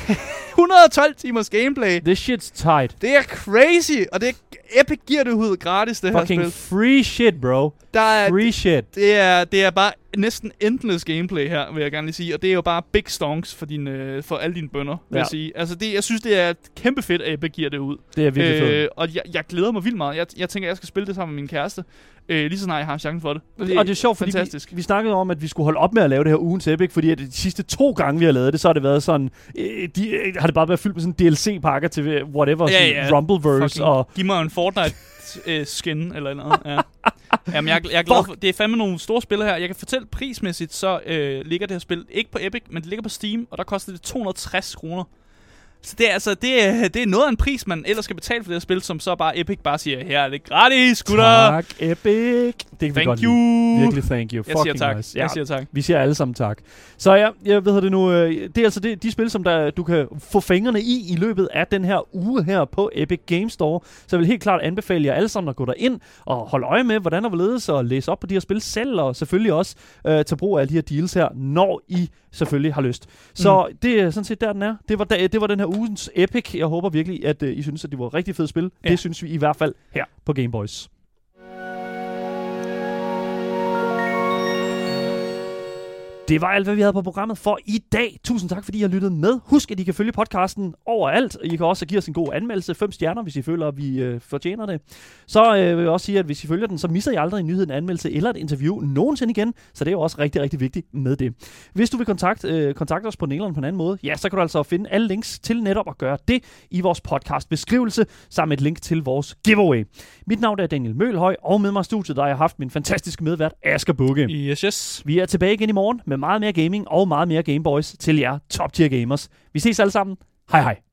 Speaker 2: 112 timers gameplay.
Speaker 1: This shit's tight.
Speaker 2: Det er crazy, og det er Epic giver det ud gratis, det
Speaker 1: Fucking
Speaker 2: her spil.
Speaker 1: free shit, bro.
Speaker 2: Der er,
Speaker 1: Free shit.
Speaker 2: det, er, det er bare næsten endless gameplay her, vil jeg gerne lige sige. Og det er jo bare big stonks for, din, øh, for alle dine bønder, vil
Speaker 1: Ja.
Speaker 2: jeg sige. Altså, det, jeg synes, det er kæmpe fedt, at Epic giver det ud.
Speaker 1: Det er virkelig fedt.
Speaker 2: Øh, og jeg, jeg glæder mig vildt meget. Jeg, jeg tænker, jeg skal spille det sammen med min kæreste. Øh, lige så snart jeg har chancen for det.
Speaker 1: Og det er sjovt, fordi
Speaker 2: fantastisk.
Speaker 1: vi, vi snakkede om, at vi skulle holde op med at lave det her ugens Epic, fordi at de sidste to gange, vi har lavet det, så har det været sådan, øh, de, øh, har det bare været fyldt med sådan DLC-pakker til øh, whatever,
Speaker 2: Ja,
Speaker 1: sådan
Speaker 2: ja.
Speaker 1: Rumbleverse
Speaker 2: Fucking,
Speaker 1: og...
Speaker 2: Giv mig en Fortnite-skin eller noget. Ja. Jamen, jeg, jeg er glad for, det er fandme nogle store spil her. Jeg kan fortælle prismæssigt, så øh, ligger det her spil ikke på Epic, men det ligger på Steam, og der koster det 260 kroner. Så det er altså, det er, det er noget af en pris, man ellers skal betale for det her spil, som så bare Epic bare siger, her er det gratis, gutter!
Speaker 1: Tak, Epic. Det kan vi
Speaker 2: Thank
Speaker 1: godt
Speaker 2: you!
Speaker 1: lide. Virkelig thank you.
Speaker 2: Jeg siger
Speaker 1: Fucking
Speaker 2: tak.
Speaker 1: nice.
Speaker 2: Jeg siger tak.
Speaker 1: Vi siger alle sammen tak. Så ja, jeg ved det nu. øh, Det er altså det, de spil, som der, du kan få fingrene i i løbet af den her uge her på Epic Game Store. Så jeg vil helt klart anbefale jer alle sammen at gå derind og holde øje med, hvordan der vil ledes og læse op på de her spil selv, og selvfølgelig også øh, tage brug af alle de her deals her, når I selvfølgelig har lyst. Så mm. det er sådan set der, den er. Det var, da, det var den her ugens Epic. Jeg håber virkelig, at øh, I synes, at det var rigtig fedt spil. Ja.
Speaker 2: Ja.
Speaker 1: Det synes vi i hvert fald her på Game Boys. Det var alt, hvad vi havde på programmet for i dag. Tusind tak, fordi I har lyttet med. Husk, at I kan følge podcasten overalt. I kan også give os en god anmeldelse. Fem stjerner, hvis I føler, at vi øh, fortjener det. Så øh, vil jeg også sige, at hvis I følger den, så misser I aldrig en nyhed, en anmeldelse eller et interview nogensinde igen. Så det er jo også rigtig, rigtig vigtigt med det. Hvis du vil kontakte, øh, kontakte os på eller på en anden måde, ja, så kan du altså finde alle links til netop at gøre det i vores podcast beskrivelse, sammen med et link til vores giveaway. Mit navn er Daniel Mølhøj, og med mig i studiet, der har jeg haft min fantastiske medvært, Asger Bukke.
Speaker 2: Yes, yes.
Speaker 1: Vi er tilbage igen i morgen med meget mere gaming og meget mere Gameboys til jer top tier gamers. Vi ses alle sammen. Hej hej.